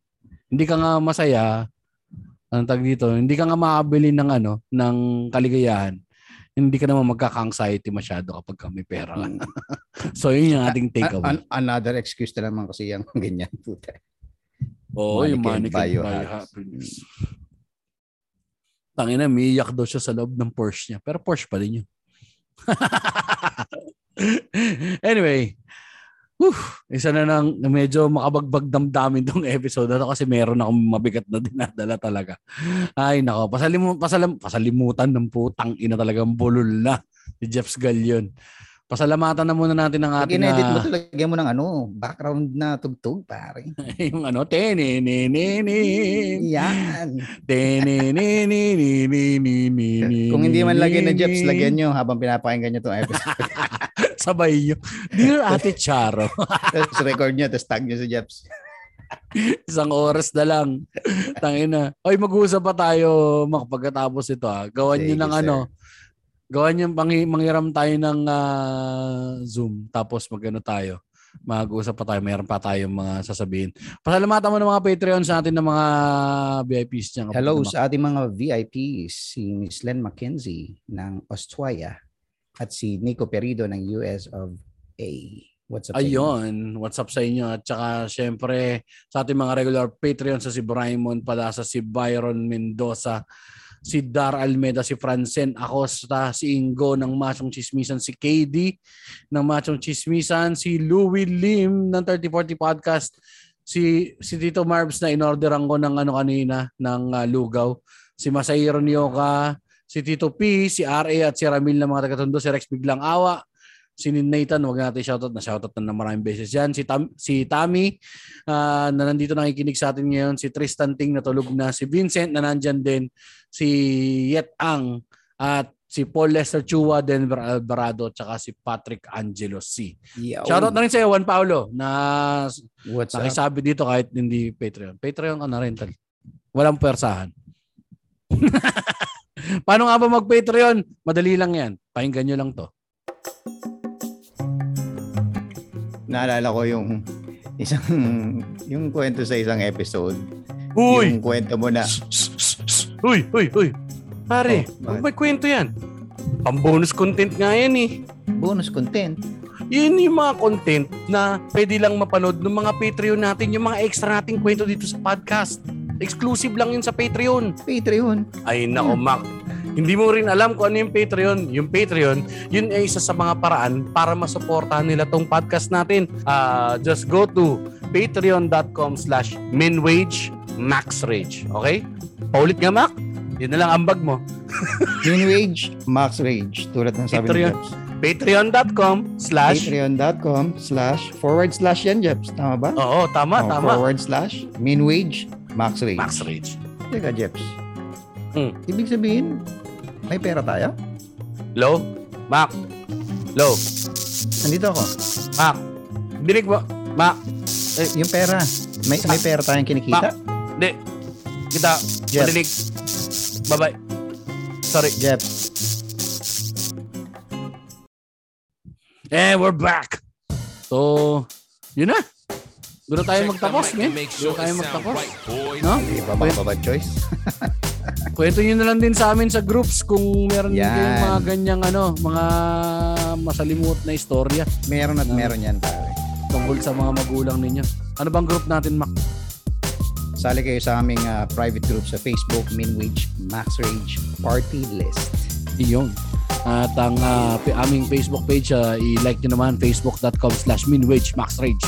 Hindi ka nga masaya, anong tag dito, hindi ka nga makabili ng ano, ng kaligayahan. Hindi ka naman magkaka-anxiety masyado kapag ka may pera ka. Mm. So yun yung ating takeaway. an- another excuse na naman kasi yung ganyan puta. Money yung money can buy you happiness. happiness. Tangina, miyak daw siya sa loob ng Porsche niya. Pero Porsche pa rin yun. anyway, whew, isa na nang medyo makabagbag damdamin tong episode na to kasi meron akong mabigat na dinadala talaga. Ay nako, pasalimu, pasalam, pasalimutan ng putang ina talagang bulol na si Jeff Galion. Pasalamatan na muna natin ang Pag ating in-edit mo ah, to, lagyan mo ng ano, background na tugtog, pare. yung ano, tenininin. Yan. Tenininin. Kung hindi man lagyan ng Jeps, lagyan nyo habang pinapakinggan nyo itong episode. Sabay nyo. Dear Ate Charo, tapos record nyo, tapos tag nyo si Jeps. isang oras na lang. Tangina. Oy, mag-uusap pa tayo pagkatapos ito ah. Gawan nyo Sige, ng sir. ano. Gawan nyo, mangi, manghiram tayo ng ah, Zoom. Tapos magano tayo. Mag-uusap pa tayo. Mayroon pa tayong mga sasabihin. Pasalamatan mo ng mga Patreons natin ng mga VIPs niya. Hello na sa ating mga VIPs, si Miss Len Mackenzie ng Australia at si Nico Perido ng US of A. What's up? Ayun, what's up sa inyo? At saka syempre sa ating mga regular Patreon sa si Braimon Palasa, si Byron Mendoza, si Dar Almeda, si Francen Acosta, si Ingo ng Machong Chismisan, si KD ng Machong Chismisan, si Louie Lim ng 3040 Podcast, si si Tito Marbs na inorderan ko ng ano kanina ng ah, lugaw, si Masahiro Nyoka, si Tito P, si RA at si Ramil ng mga taga-tondo, si Rex Biglang Awa, si Nathan, wag natin shoutout na shoutout na ng maraming beses yan. Si, Tam, si Tammy ah, na nandito nakikinig sa atin ngayon, si Tristan Ting na tulog na, si Vincent na nandyan din, si Yet Ang at si Paul Lester Chua, Denver Alvarado, tsaka si Patrick Angelo C. Yo. Shoutout na rin sa iyo, Juan Paulo, na What's up? nakisabi dito kahit hindi Patreon. Patreon ka na rin. tal. Walang persahan. Paano nga ba mag-Patreon? Madali lang yan. Pakinggan nyo lang to. Naalala ko yung isang yung kwento sa isang episode. Uy! Yung kwento mo na Uy, uy, uy. Pare, Oh, may kwento yan. Pang bonus content nga yan eh. bonus content. Yun yung mga content na pwede lang mapanood ng mga Patreon natin, yung mga extra nating kwento dito sa podcast. Exclusive lang yun sa Patreon. Patreon. Ay nako, Mac. Hindi mo rin alam kung ano yung Patreon. Yung Patreon, yun ay isa sa mga paraan para masuportahan nila tong podcast natin. Ah, just go to patreon.com slash minwage maxrage. Okay? Paulit nga, Mac. Yun na lang ambag mo. Min wage, max rage. Tulad ng sabi Patreon. ni Jeps. Patreon.com slash Patreon.com slash forward slash yan, Jeps. Tama ba? Oo, tama, Oh, tama. Forward slash min wage, max rage. Max Rage. Teka, Jeps. Hmm. Ibig sabihin, may pera tayo? Low? Mac? Low? Nandito ako. Mac? Dinig ba? Mac? Yung pera. May, may pera tayong kinikita? Hindi. Kita. Jeff. Madinig. Bye-bye. Sorry. Jeff, Eh, we're back. So, yun na. Doon tayo magtapos, men. Doon na tayo magtapos. No? hindi ba baka bad choice? Kwento nyo na lang din sa amin sa groups kung meron din Yan. kayong mga ganyang ano, mga masalimut na istorya Meron at No. meron yan, pare. tungkol sa mga magulang ninyo. Ano bang group natin, Mac? Sali kayo sa aming ah, private group sa Facebook, Minwich Max Rage Party List. Iyon. At ang pi- aming Facebook page, ah, i-like nyo naman, facebook.com slash minwagemaxrage.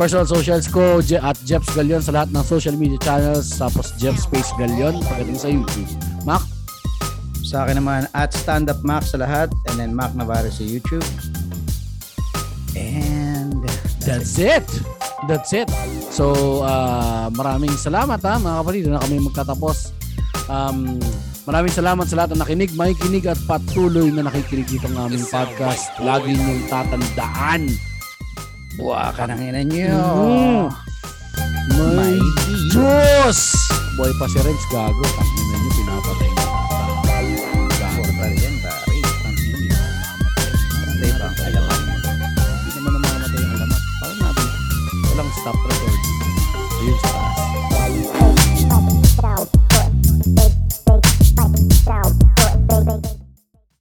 Personal socials ko, Je- at Jeps Galion sa lahat ng social media channels, tapos Jeff Space Galion pagdating sa YouTube. Mac, Sa akin naman, at Stand Up Max sa lahat, and then Mac Navarro sa YouTube. And That's it. That's it. So, ah, maraming salamat ha, mga kapatid. Doon na kami magtatapos. Um, maraming salamat sa lahat na nakinig, makikinig at patuloy na nakikinig dito ng aming podcast. Lagi niyong tatandaan. Buwa ka ng ina nyo. Mm. May May Diyos. Diyos! Boy pa si Renz, gago. Tangin na niyo, pinapatay na. Gago. Portal yan, pare. Tangin niyo, Patay pa ang kalaman. Hindi naman namamatay ang alamat. Parang natin, walang stop record. Ayun sa